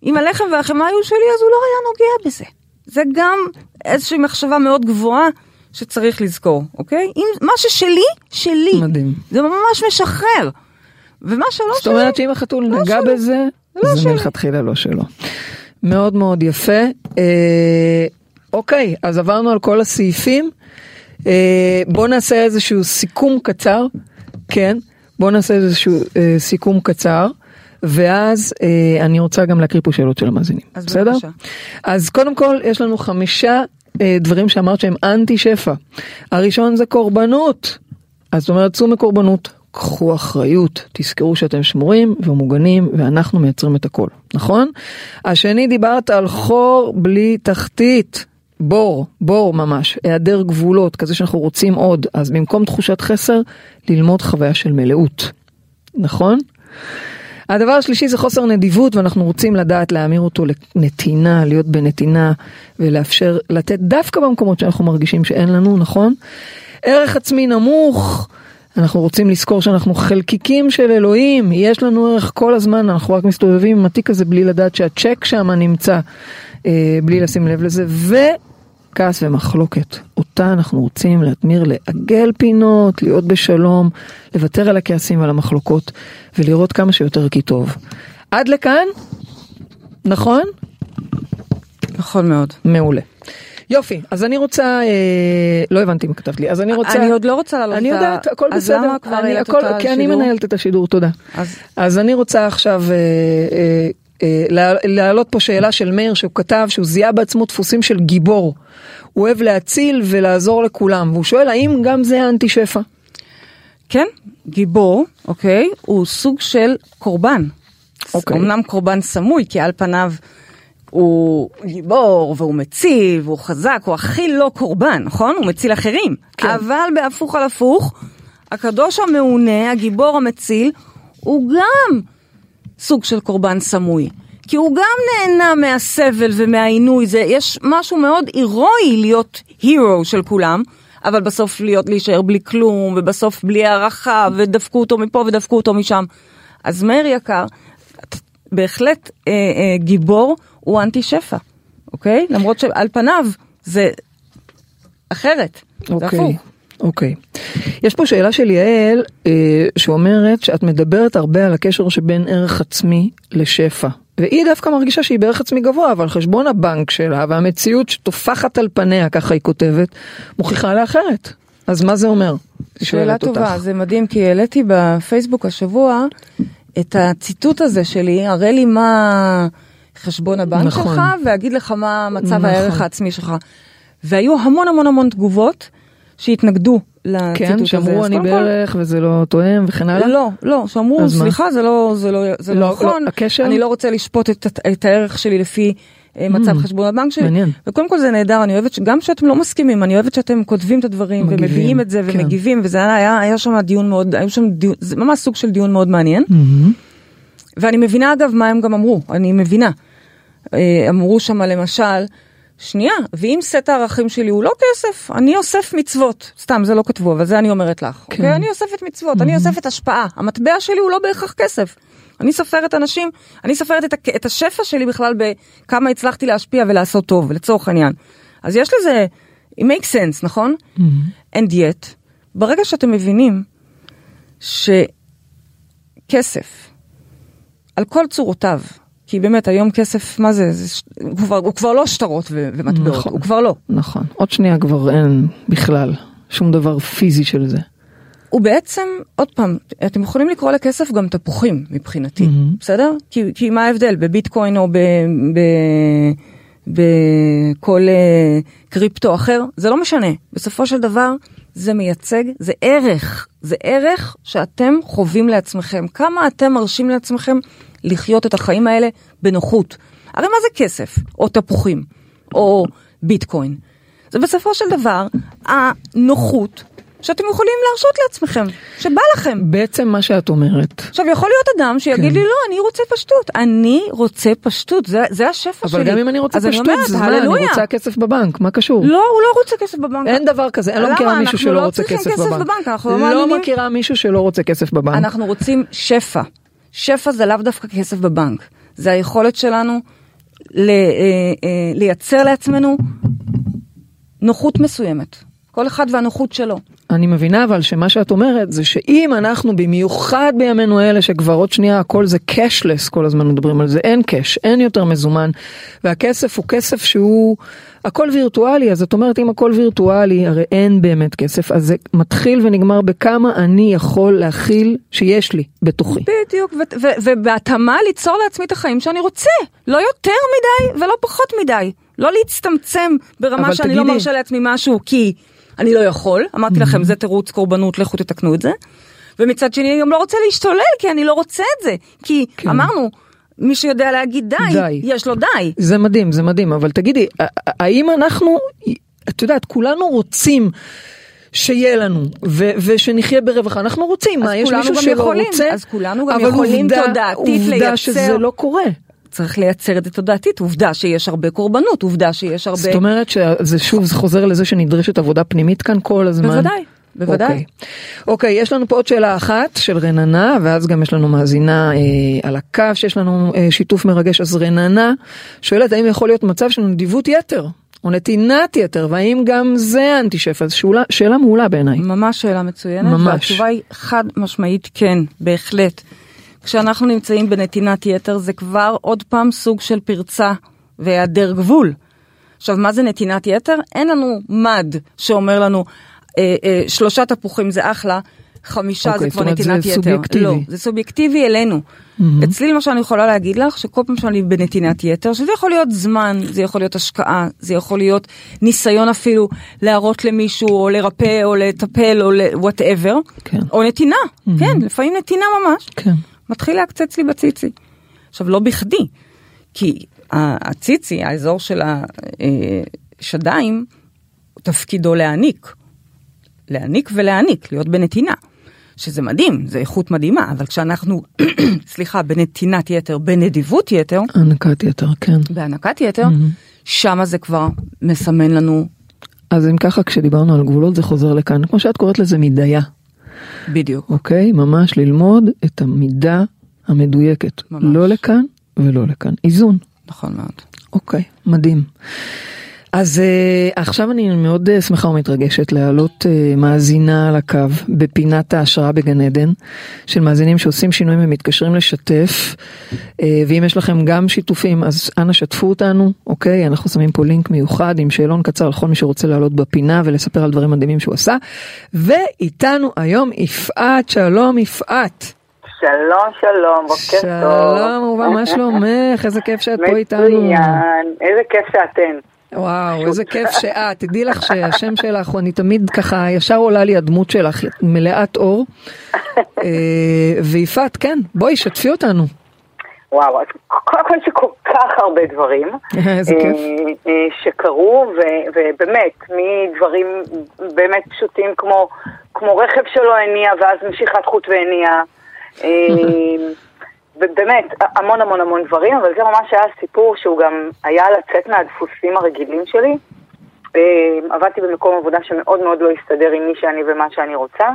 אם הלחם והחמאה היו שלי, אז הוא לא היה נוגע בזה. זה גם איזושהי מחשבה מאוד גבוהה שצריך לזכור, אוקיי? אם מה ששלי, שלי. מדהים. זה ממש משחרר. ומה שלא זאת שלי, אומרת שאם החתול לא נגע שלי. בזה, לא זה. מלכתחילה לא שלו. מאוד מאוד יפה. אה, אוקיי, אז עברנו על כל הסעיפים. אה, בוא נעשה איזשהו סיכום קצר. כן, בוא נעשה איזשהו אה, סיכום קצר. ואז אה, אני רוצה גם להקריא פה שאלות של המאזינים, אז בסדר? בבקשה. אז קודם כל יש לנו חמישה אה, דברים שאמרת שהם אנטי שפע. הראשון זה קורבנות. אז זאת אומרת צאו מקורבנות, קחו אחריות, תזכרו שאתם שמורים ומוגנים ואנחנו מייצרים את הכל, נכון? השני דיברת על חור בלי תחתית. בור, בור ממש, היעדר גבולות, כזה שאנחנו רוצים עוד, אז במקום תחושת חסר, ללמוד חוויה של מלאות, נכון? הדבר השלישי זה חוסר נדיבות ואנחנו רוצים לדעת להמיר אותו לנתינה, להיות בנתינה ולאפשר לתת דווקא במקומות שאנחנו מרגישים שאין לנו, נכון? ערך עצמי נמוך. אנחנו רוצים לזכור שאנחנו חלקיקים של אלוהים, יש לנו ערך כל הזמן, אנחנו רק מסתובבים עם התיק הזה בלי לדעת שהצ'ק שם נמצא, אה, בלי לשים לב לזה, וכעס ומחלוקת. אותה אנחנו רוצים להתמיר לעגל פינות, להיות בשלום, לוותר על הכעסים ועל המחלוקות, ולראות כמה שיותר כי טוב. עד לכאן? נכון? נכון מאוד. מעולה. יופי, אז אני רוצה, אה, לא הבנתי מה כתבת לי, אז אני רוצה, אני עוד לא רוצה לעלות אני את ה- יודעת, הכל אז בסדר, למה כבר אני, העלית אותה כי אני לשידור? מנהלת את השידור, תודה. אז אז אני רוצה עכשיו אה, אה, אה, לה- להעלות פה שאלה של מאיר שהוא כתב שהוא זיהה בעצמו דפוסים של גיבור. הוא אוהב להציל ולעזור לכולם, והוא שואל האם גם זה אנטי שפע? כן, גיבור, אוקיי, הוא סוג של קורבן. אוקיי. אמנם קורבן סמוי, כי על פניו הוא גיבור והוא מציל והוא חזק, הוא הכי לא קורבן, נכון? הוא מציל אחרים. כן. אבל בהפוך על הפוך, הקדוש המעונה, הגיבור המציל, הוא גם סוג של קורבן סמוי. כי הוא גם נהנה מהסבל ומהעינוי, זה, יש משהו מאוד הירואי להיות הירו של כולם, אבל בסוף להיות, להישאר בלי כלום, ובסוף בלי הערכה, ודפקו אותו מפה ודפקו אותו משם. אז מאיר יקר, בהחלט אה, אה, גיבור הוא אנטי שפע, אוקיי? למרות שעל פניו זה אחרת, זה אוקיי, הפוך. אוקיי. יש פה שאלה של יעל אה, שאומרת שאת מדברת הרבה על הקשר שבין ערך עצמי לשפע. והיא דווקא מרגישה שהיא בערך עצמי גבוה, אבל חשבון הבנק שלה והמציאות שטופחת על פניה, ככה היא כותבת, מוכיחה לה אחרת. אז מה זה אומר? שאלה טובה, אותך. זה מדהים כי העליתי בפייסבוק השבוע את הציטוט הזה שלי, הראה לי מה חשבון הבנק נכון. שלך ואגיד לך מה מצב נכון. הערך העצמי שלך. והיו המון המון המון תגובות שהתנגדו לציטוט כן, הזה. שאמרו אז אני קודם כל- בערך וזה לא תואם וכן הלאה? לא, לא, שאמרו, אז מה? סליחה, זה לא, זה לא, זה לא, לא נכון, לא, הקשר? אני לא רוצה לשפוט את, את הערך שלי לפי אה, מצב Mm, חשבון הבנק שלי. מעניין. וקודם כל זה נהדר, אני אוהבת, שגם שאתם לא מסכימים, אני אוהבת שאתם כותבים את הדברים, מגיבים, ומביעים את זה, כן. ומגיבים, וזה היה, היה שם דיון מאוד, היו שם דיון, זה ממש סוג של דיון מאוד מעניין. מהמם. ואני מבינה אגב מה הם גם אמרו, אני מבינה. אה, אמרו שם למשל, שנייה, ואם סט הערכים שלי הוא לא כסף, אני אוסף מצוות. סתם, זה לא כתבו, אבל זה אני אומרת לך. כן. אוקיי? אני אוספת מצוות, אני אוספת השפעה. המטבע שלי הוא לא בהכרח כסף. אני סופרת אנשים, אני סופרת את, את השפע שלי בכלל בכמה הצלחתי להשפיע ולעשות טוב, לצורך העניין. אז יש לזה, it makes sense, נכון? And yet, ברגע שאתם מבינים שכסף, על כל צורותיו, כי באמת היום כסף, מה זה, זה. הוא, כבר, הוא כבר לא שטרות ו- ומטבעות, נכון. הוא כבר לא. נכון. עוד שנייה כבר אין בכלל שום דבר פיזי של זה. הוא בעצם, עוד פעם, אתם יכולים לקרוא לכסף גם תפוחים מבחינתי, מהמם. בסדר? כי, כי מה ההבדל בביטקוין או ב, ב, בכל אה, קריפטו אחר? זה לא משנה. בסופו של דבר זה מייצג, זה ערך, זה ערך שאתם חווים לעצמכם. כמה אתם מרשים לעצמכם לחיות את החיים האלה בנוחות. הרי מה זה כסף? או תפוחים, או ביטקוין. זה בסופו של דבר הנוחות שאתם יכולים להרשות לעצמכם, שבא לכם. בעצם מה שאת אומרת, עכשיו יכול להיות אדם שיגיד כן. לי לא, אני רוצה פשטות, אני רוצה פשטות, זה, זה השפע שלי. אבל גם אם אני רוצה פשטות, אומרת, זה מה, אני הללויה. רוצה כסף בבנק, מה קשור? לא, הוא לא רוצה כסף בבנק. אין דבר כזה, אני לא? מכירה מישהו שלא לא רוצה כסף כסף בבנק. בבנק, אנחנו לא לא מאמינים. מכירה מישהו שלא רוצה כסף בבנק. אנחנו רוצים שפע. שפע זה לאו דווקא כסף בבנק, זה היכולת שלנו ל, אה, אה, לייצר לעצמנו נוחות מסוימת. כל אחד והנוחות שלו. אני מבינה אבל שמה שאת אומרת זה שאם אנחנו במיוחד בימינו אלה שכבר עוד שנייה הכל זה קשלס כל הזמן מדברים על זה אין קש אין יותר מזומן והכסף הוא כסף שהוא הכל וירטואלי אז את אומרת אם הכל וירטואלי הרי אין באמת כסף אז זה מתחיל ונגמר בכמה אני יכול להכיל שיש לי בתוכי. בדיוק, ו- ו- ובהתאמה ליצור לעצמי את החיים שאני רוצה. לא יותר מדי ולא פחות מדי. לא להצטמצם ברמה שאני לא תגידי- מרשה לעצמי משהו כי אני לא יכול. אמרתי לכם, זה תירוץ קורבנות, לכו תתקנו את זה. ומצד שני, אני גם לא רוצה להשתולל כי אני לא רוצה את זה. כי כן. אמרנו, מי שיודע להגיד די, די. יש לו די. זה מדהים, זה מדהים, אבל תגידי, האם אנחנו, את יודעת, כולנו רוצים שיהיה לנו, ו- ושנחיה ברווחה, אנחנו רוצים, אז מה, יש כולנו מישהו גם שלא יכולים, רוצה, אז כולנו גם אבל יכולים עובדה- תודעתית עובדה לייצר. שזה לא קורה. צריך לייצר את זה תודעתית. עובדה שיש הרבה קורבנות, עובדה שיש הרבה... זאת אומרת שזה שוב, זה חוזר לזה שנדרשת עבודה פנימית כאן כל הזמן. בוודאי, בוודאי. אוקיי. אוקיי, יש לנו פה עוד שאלה אחת של רננה, ואז גם יש לנו מאזינה אה, על הקו שיש לנו אה, שיתוף מרגש. אז רננה שואלת האם יכול להיות מצב של נדיבות יתר, או נתינת יתר, והאם גם זה אנטישפע? זו שאלה, שאלה מעולה בעיניי. ממש שאלה מצוינת, ממש. והתשובה היא חד משמעית כן, בהחלט. כשאנחנו נמצאים בנתינת יתר זה כבר עוד פעם סוג של פרצה והיעדר גבול. עכשיו, מה זה נתינת יתר? אין לנו מד שאומר לנו, אה, אה, שלושה תפוחים זה אחלה, חמישה אוקיי, זה כבר אומרת, זה נתינת יתר. סובייקטיבי. לא, זה סובייקטיבי אלינו. אצלי למשל אני יכולה להגיד לך שכל פעם שאני בנתינת יתר, שזה יכול להיות זמן, זה יכול להיות השקעה, זה יכול להיות ניסיון אפילו להראות למישהו או לרפא או לטפל או וואטאבר, כן. או נתינה, כן, לפעמים נתינה ממש. כן. מתחיל להקצץ לי בציצי. עכשיו, לא בכדי, כי הציצי, האזור של השדיים, תפקידו להעניק. להעניק ולהעניק, להיות בנתינה. שזה מדהים, זה איכות מדהימה, אבל כשאנחנו, [clears throat] סליחה, בנתינת יתר, בנדיבות יתר, הענקת יתר, כן. בהענקת יתר, שמה זה כבר מסמן לנו אז אם ככה, כשדיברנו על גבולות זה חוזר לכאן, כמו שאת קוראת לזה מידיה, בדיוק. אוקיי? ממש ללמוד את המידה המדויקת. ממש. לא לכאן ולא לכאן. איזון. נכון מאוד. אוקיי, מדהים. אז uh, עכשיו אני מאוד uh, שמחה ומתרגשת להעלות uh, מאזינה על הקו בפינת ההשראה בגן עדן של מאזינים שעושים שינויים ומתקשרים לשתף uh, ואם יש לכם גם שיתופים אז אנא שתפו אותנו אוקיי אנחנו שמים פה לינק מיוחד עם שאלון קצר לכל מי שרוצה לעלות בפינה ולספר על דברים מדהימים שהוא עשה ואיתנו היום יפעת שלום יפעת שלום, שלום, בוקר טוב. שלום אהובה מה שלומך איזה כיף שאת פה איתנו. מצוין, איזה כיף שאתן. וואו, איזה כיף שאת, תדעי לך שהשם שלך, אני תמיד ככה, ישר עולה לי הדמות שלך, מלאת אור. אה, ויפעת, כן, בואי, שתפי אותנו. וואו, אז קודם כל שכל כך הרבה דברים. [laughs] אה, אה, שקרו, ובאמת, מדברים באמת פשוטים כמו, כמו רכב שלא הניע ואז משיכת חוט והניע. [laughs] ובאמת, המון המון המון דברים, אבל זה ממש היה סיפור שהוא גם היה לצאת מהדפוסים הרגילים שלי. אה, עבדתי במקום עבודה שמאוד מאוד לא הסתדר עם מי שאני ומה שאני רוצה,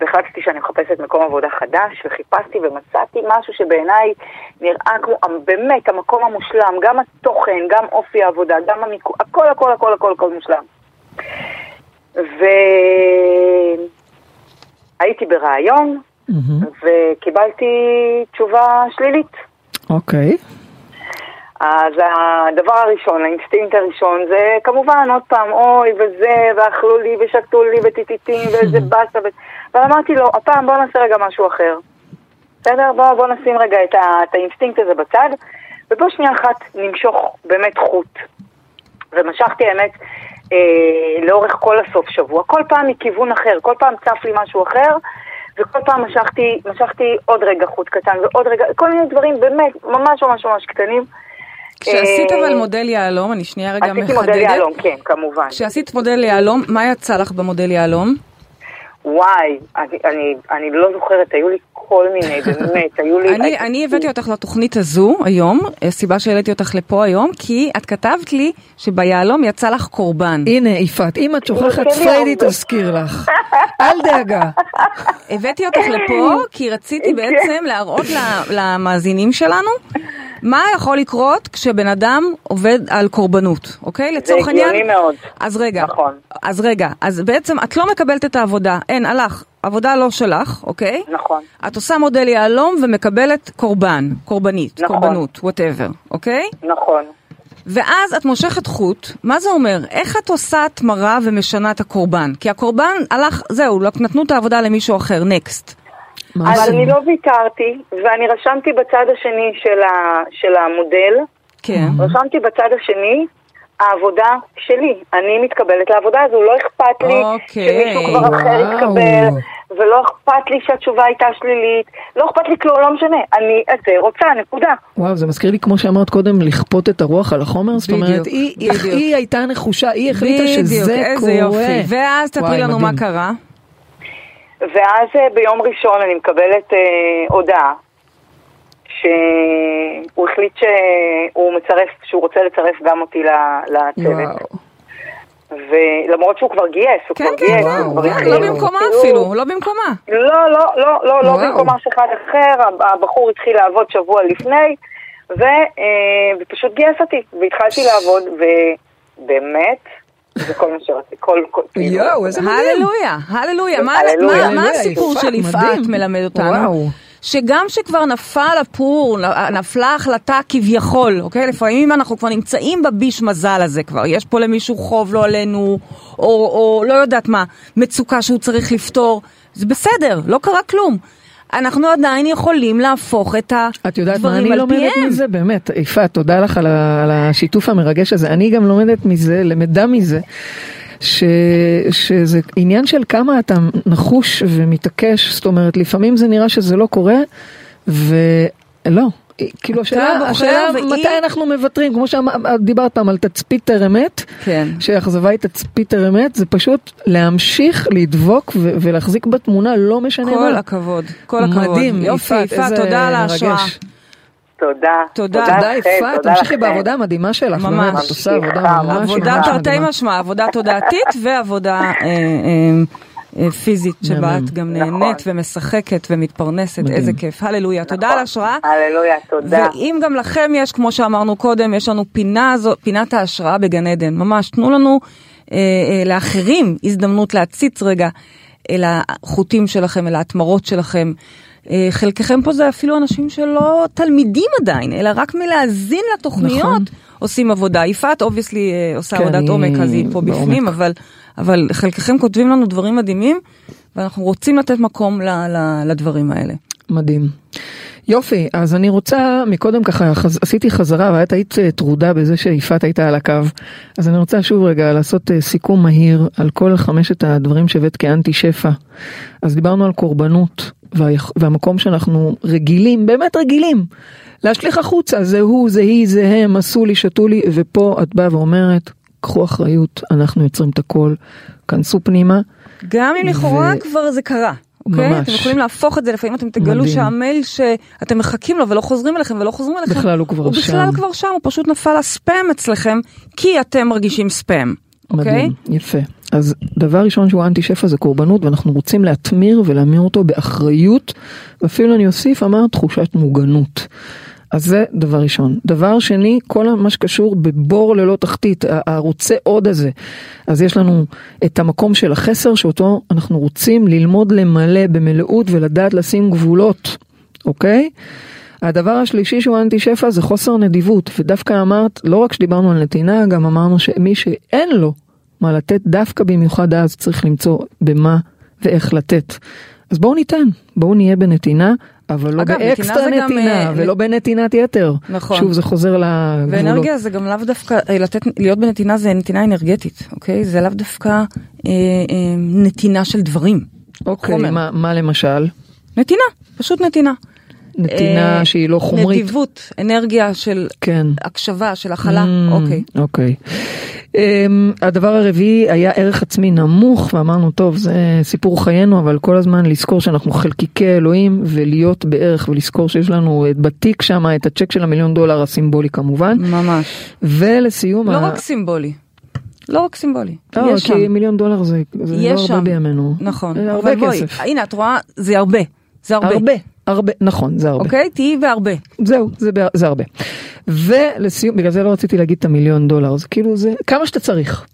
והחלטתי שאני מחפשת מקום עבודה חדש, וחיפשתי ומצאתי משהו שבעיניי נראה כמו, באמת, המקום המושלם, גם התוכן, גם אופי העבודה, גם המיקום, הכל הכל הכל הכל הכל מושלם. והייתי בריאיון, מהמם. וקיבלתי תשובה שלילית. אוקיי. אז הדבר הראשון, האינסטינקט הראשון, זה כמובן עוד פעם, אוי וזה, ואכלו לי ושתו לי וטיטיטים ואיזה [laughs] באסה. ו... אבל אמרתי לו, הפעם בוא נעשה רגע משהו אחר. בסדר? בוא, בוא נשים רגע את, ה, את האינסטינקט הזה בצד, ובוא שנייה אחת נמשוך באמת חוט. ומשכתי האמת אה, לאורך כל הסוף שבוע, כל פעם מכיוון אחר, כל פעם צף לי משהו אחר, וכל פעם משכתי, משכתי עוד רגע חוט קטן ועוד רגע, כל מיני דברים באמת ממש ממש ממש קטנים. כשעשית אה, אבל מודל יהלום, אני שנייה רגע עשיתי מודל מחדדת. יהלום, כן, כמובן. כשעשית מודל יהלום, מה יצא לך במודל יהלום? וואי, אני, אני, אני לא זוכרת, היו לי כל מיני, [laughs] באמת, היו לי... אני, אני הבאתי אותך לתוכנית הזו היום, הסיבה שהעליתי אותך לפה היום, כי את כתבת לי שביהלום יצא לך קורבן. הנה, יפעת, אם את שוכחת פריידי. תזכיר לך. אל דאגה. [laughs] הבאתי אותך לפה כי רציתי [laughs] בעצם להראות למאזינים שלנו מה יכול לקרות כשבן אדם עובד על קורבנות, אוקיי? לצורך העניין... הגיוני מאוד. אז רגע, נכון. אז רגע, אז בעצם את לא מקבלת את העבודה, אין, הלך, עבודה לא שלך, אוקיי? נכון. את עושה מודל יהלום ומקבלת קורבן, קורבנית, נכון. קורבנות, whatever, אוקיי? נכון. ואז את מושכת חוט, מה זה אומר? איך את עושה התמרה ומשנה את הקורבן? כי הקורבן הלך, זהו, לא- נתנו את העבודה למישהו אחר, next. אבל? אני לא ויתרתי, ואני רשמתי בצד השני של, ה, של המודל, כן. רשמתי בצד השני, העבודה שלי. אני מתקבלת לעבודה הזו, לא אכפת לי אוקיי. שמישהו כבר אחר וואו. יתקבל, ולא אכפת לי שהתשובה הייתה שלילית, לא אכפת לי כלום, לא משנה. אני את זה רוצה, נקודה. וואו, זה מזכיר לי, כמו שאמרת קודם, לכפות את הרוח על החומר, זאת אומרת, בדיוק, היא- היא- בדיוק. היא הייתה נחושה, היא החליטה בדיוק, שזה איזה קורה. יופי. ואז וואי, לנו מה מדהים. קרה. ואז אה, ביום ראשון אני מקבלת אה, הודעה שהוא החליט שהוא מצרף, שהוא רוצה לצרף גם אותי ל- לצוות. וואו. ולמרות שהוא כבר גייס, הוא כן, כבר כן, גייס, וואו, הוא כבר כן, התחיל. לא במקומה כאילו- אפילו, לא במקומה. לא, לא, לא, לא, לא וואו. במקום אף אחד אחר, הבחור התחיל לעבוד שבוע לפני, ו, אה, ופשוט גייס אותי, והתחלתי לעבוד, ובאמת, זה כל מה שרציתי, כל, כל, כאילו, יואו, איזה מדהים. הללויה, הללויה. מה- הסיפור של יפעת. מלמד אותנו? שגם שכבר נפל הפור, נפלה החלטה כביכול, אוקיי? לפעמים אנחנו כבר נמצאים בביש מזל הזה כבר, יש פה למישהו חוב לא עלינו, או, או לא יודעת מה, מצוקה שהוא צריך לפתור, זה בסדר, לא קרה כלום. אנחנו עדיין יכולים להפוך את את יודעת מה הדברים אני על לומדת פיהם. מזה? באמת, יפעת, תודה לך על, על השיתוף המרגש הזה. אני גם לומדת מזה, למדה מזה, ש, שזה עניין של כמה אתה נחוש ומתעקש, זאת אומרת, לפעמים זה נראה שזה לא קורה, ולא. כאילו השאלה, השאלה מתי אנחנו מוותרים, כמו שדיברת פעם על תצפית אמת, כן. שאכזבה היא תצפית אמת, זה פשוט להמשיך לדבוק ו- ולהחזיק בתמונה, לא משנה כל מה. הכבוד, כל הכבוד. מדהים, יופי, יפעת, איזה תודה על. ההשראה. תודה. תודה. תודה יפעת, תודה תמשיכי לכם. בעבודה המדהימה שלך, ממש. את עושה עבודה ממש עבודה תרתי. משמע, עבודה תודעתית [laughs] ועבודה אה, אה, אה, פיזית, שבה. את גם נכון. נהנית ומשחקת ומתפרנסת, מדהים. איזה כיף. הללויה, תודה על ההשראה. הללויה, תודה. ואם גם לכם יש, כמו שאמרנו קודם, יש לנו פינה זו, פינת ההשראה בגן עדן. ממש, תנו לנו אה, אה, לאחרים הזדמנות להציץ רגע אל החוטים שלכם, אל ההתמרות שלכם. אה, חלקכם פה זה אפילו אנשים שלא תלמידים עדיין, אלא רק מלהאזין לתוכניות נכון. עושים עבודה. יפעת obviously עושה כן, עבודת עומק, אז היא פה בעומק. בפנים, אבל, אבל חלקכם כותבים לנו דברים מדהימים, ואנחנו רוצים לתת מקום ל, ל, לדברים האלה. מדהים. יופי, אז אני רוצה, מקודם ככה חז, עשיתי חזרה ואת היית אה, טרודה בזה שיפעת הייתה על הקו, אז אני רוצה שוב רגע לעשות אה, סיכום מהיר על כל חמשת הדברים שהבאת כאנטי שפע. אז דיברנו על קורבנות והיכ- והמקום שאנחנו רגילים, באמת רגילים, להשליך החוצה, זה הוא, זה היא, זה הם, עשו לי, שתו לי, ופה את באה ואומרת, קחו אחריות, אנחנו יוצרים את הכל, כנסו פנימה. גם אם לכאורה ו- כבר זה קרה, אוקיי? ממש. אתם יכולים להפוך את זה, לפעמים אתם תגלו מדהים. שהמייל שאתם מחכים לו ולא חוזרים אליכם ולא חוזרים אליכם, בכלל הוא כבר הוא בכלל שם. כבר שם, הוא פשוט נפל לספאם אצלכם, כי אתם מרגישים ספאם, אוקיי? מדהים, יפה. אז דבר ראשון שהוא אנטי שפע זה קורבנות ואנחנו רוצים להתמיר ולהמיר אותו באחריות ואפילו אני אוסיף אמר תחושת מוגנות. אז זה דבר ראשון. דבר שני, כל מה שקשור בבור ללא תחתית, הרוצה עוד הזה. אז יש לנו את המקום של החסר שאותו אנחנו רוצים ללמוד למלא במלאות ולדעת לשים גבולות, אוקיי? הדבר השלישי שהוא אנטי שפע זה חוסר נדיבות, ודווקא אמרת, לא רק שדיברנו על נתינה, גם אמרנו שמי שאין לו מה לתת, דווקא במיוחד אז צריך למצוא במה ואיך לתת. אז בואו ניתן, בואו נהיה בנתינה, אבל לא אגב, נתינה באקסטרה זה גם, נתינה, אה, ולא בנתינת יתר. נכון. שוב, זה חוזר לגבולות. ואנרגיה זה גם לאו דווקא, אה, לתת, להיות בנתינה זה נתינה אנרגטית, אוקיי? זה לאו דווקא אה, אה, נתינה של דברים. אוקיי, חומר. מה, מה למשל? נתינה, פשוט נתינה. נתינה אה, שהיא לא חומרית. נדיבות, אנרגיה של כן. הקשבה, של הכלה, Mm, אוקיי. אוקיי. Um, הדבר הרביעי היה ערך עצמי נמוך ואמרנו טוב זה סיפור חיינו אבל כל הזמן לזכור שאנחנו חלקיקי אלוהים ולהיות בערך ולזכור שיש לנו את בתיק שם את הצ'ק של המיליון דולר הסימבולי כמובן ממש. ולסיום לא ה- רק סימבולי. לא רק סימבולי. לא, יש שם. כי מיליון דולר זה, זה לא יש הרבה שם. בימינו נכון. זה הרבה בואי, כסף הנה, את רואה, זה הרבה. זה הרבה. הרבה הרבה נכון זה הרבה אוקיי? תהיי בהרבה. זהו, זה, זה הרבה. ולסיום, בגלל זה לא רציתי להגיד את המיליון דולר, זה כאילו זה כמה שאתה צריך.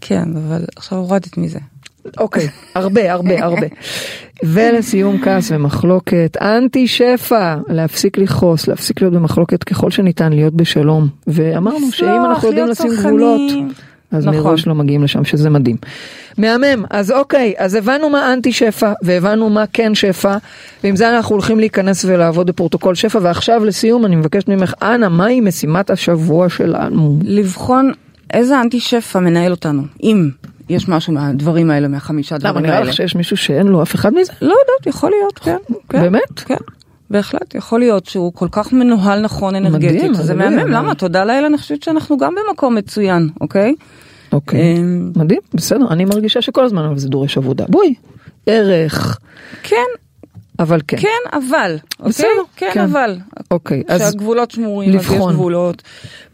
כן, אבל עכשיו הורדת מזה. אוקיי, הרבה, הרבה, הרבה. [laughs] ולסיום כעס ומחלוקת, אנטי שפע, להפסיק לכעוס, להפסיק להיות במחלוקת ככל שניתן, להיות בשלום. ואמרנו שאם אנחנו יודעים לשים. גבולות, אז נכון. מראש לא מגיעים לשם, שזה מדהים. מהמם, אז אוקיי, אז הבנו מה אנטי שפע, והבנו מה כן שפע, ועם זה אנחנו הולכים להיכנס ולעבוד בפרוטוקול שפע, ועכשיו לסיום אני מבקשת ממך, אנה, מהי משימת השבוע שלנו? לבחון איזה אנטי שפע מנהל אותנו, אם יש משהו מהדברים האלה, מהחמישה למה דברים נראה האלה. לך שיש מישהו שאין לו אף אחד מזה? לא יודעת, יכול להיות, כן. כן באמת? כן. בהחלט, יכול להיות שהוא כל כך מנוהל נכון אנרגטית, מדהים, זה מהמם, אבל- למה? תודה לאל, אני חושבת שאנחנו גם במקום מצוין, אוקיי? אוקיי, אמ, מדהים, בסדר, אני מרגישה שכל הזמן אבל זה דורש עבודה. בואי, ערך, כן, אבל כן. כן, אבל, אוקיי? בסדר, כן, כן. אבל. אוקיי, אז שהגבולות שמורים, אז יש לבחון. גבולות.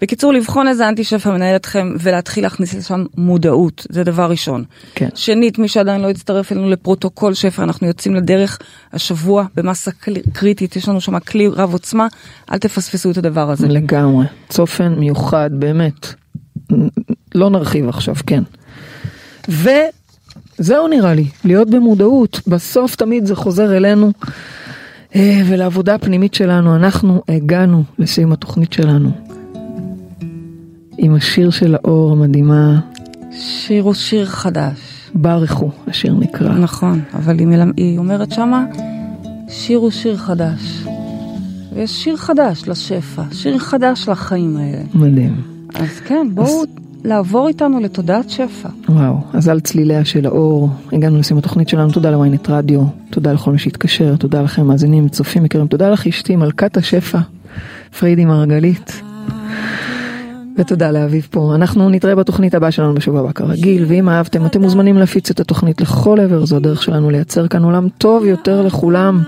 בקיצור, לבחון איזה אנטי שפע מנהל אתכם ולהתחיל להכניס לשם מודעות, זה דבר ראשון. כן. שנית, מי שעדיין לא הצטרף אלינו לפרוטוקול שפע, אנחנו יוצאים לדרך השבוע במסה קריטית, יש לנו שם כלי רב עוצמה, אל תפספסו את הדבר הזה. לגמרי. צופן מיוחד, באמת. לא נרחיב עכשיו, כן. וזהו נראה לי, להיות במודעות. בסוף תמיד זה חוזר אלינו אה, ולעבודה הפנימית שלנו. אנחנו הגענו לסיום התוכנית שלנו. עם השיר של האור המדהימה, שיר הוא שיר חדש. ברכו, השיר נקרא. נכון, אבל היא, מלמ... היא אומרת שמה, שיר הוא שיר חדש. ויש שיר חדש לשפע, שיר חדש לחיים האלה. מדהים. אז כן, בואו לעבור איתנו לתודעת שפע. וואו, אז על צליליה של האור, הגענו לסיום התוכנית שלנו, תודה לוויינט רדיו, תודה לכל מי שהתקשר, תודה לכם מאזינים, צופים יקרים, תודה לך אשתי מלכת השפע, פריידי מרגלית. ותודה לאביב פה. אנחנו נתראה בתוכנית הבאה שלנו בשבוע הבא כרגיל, ואם אהבתם אתם מוזמנים להפיץ את התוכנית לכל עבר, זו הדרך שלנו לייצר כאן עולם טוב יותר לכולם.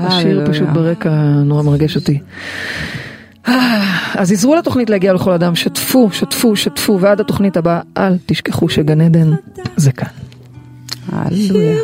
השיר. פשוט ברקע נורא מרגש אותי. אה, אז עזרו לתוכנית להגיע לכל אדם, שתפו, שתפו, שתפו, ועד התוכנית הבאה, אל תשכחו שגן עדן זה כאן. הללויה.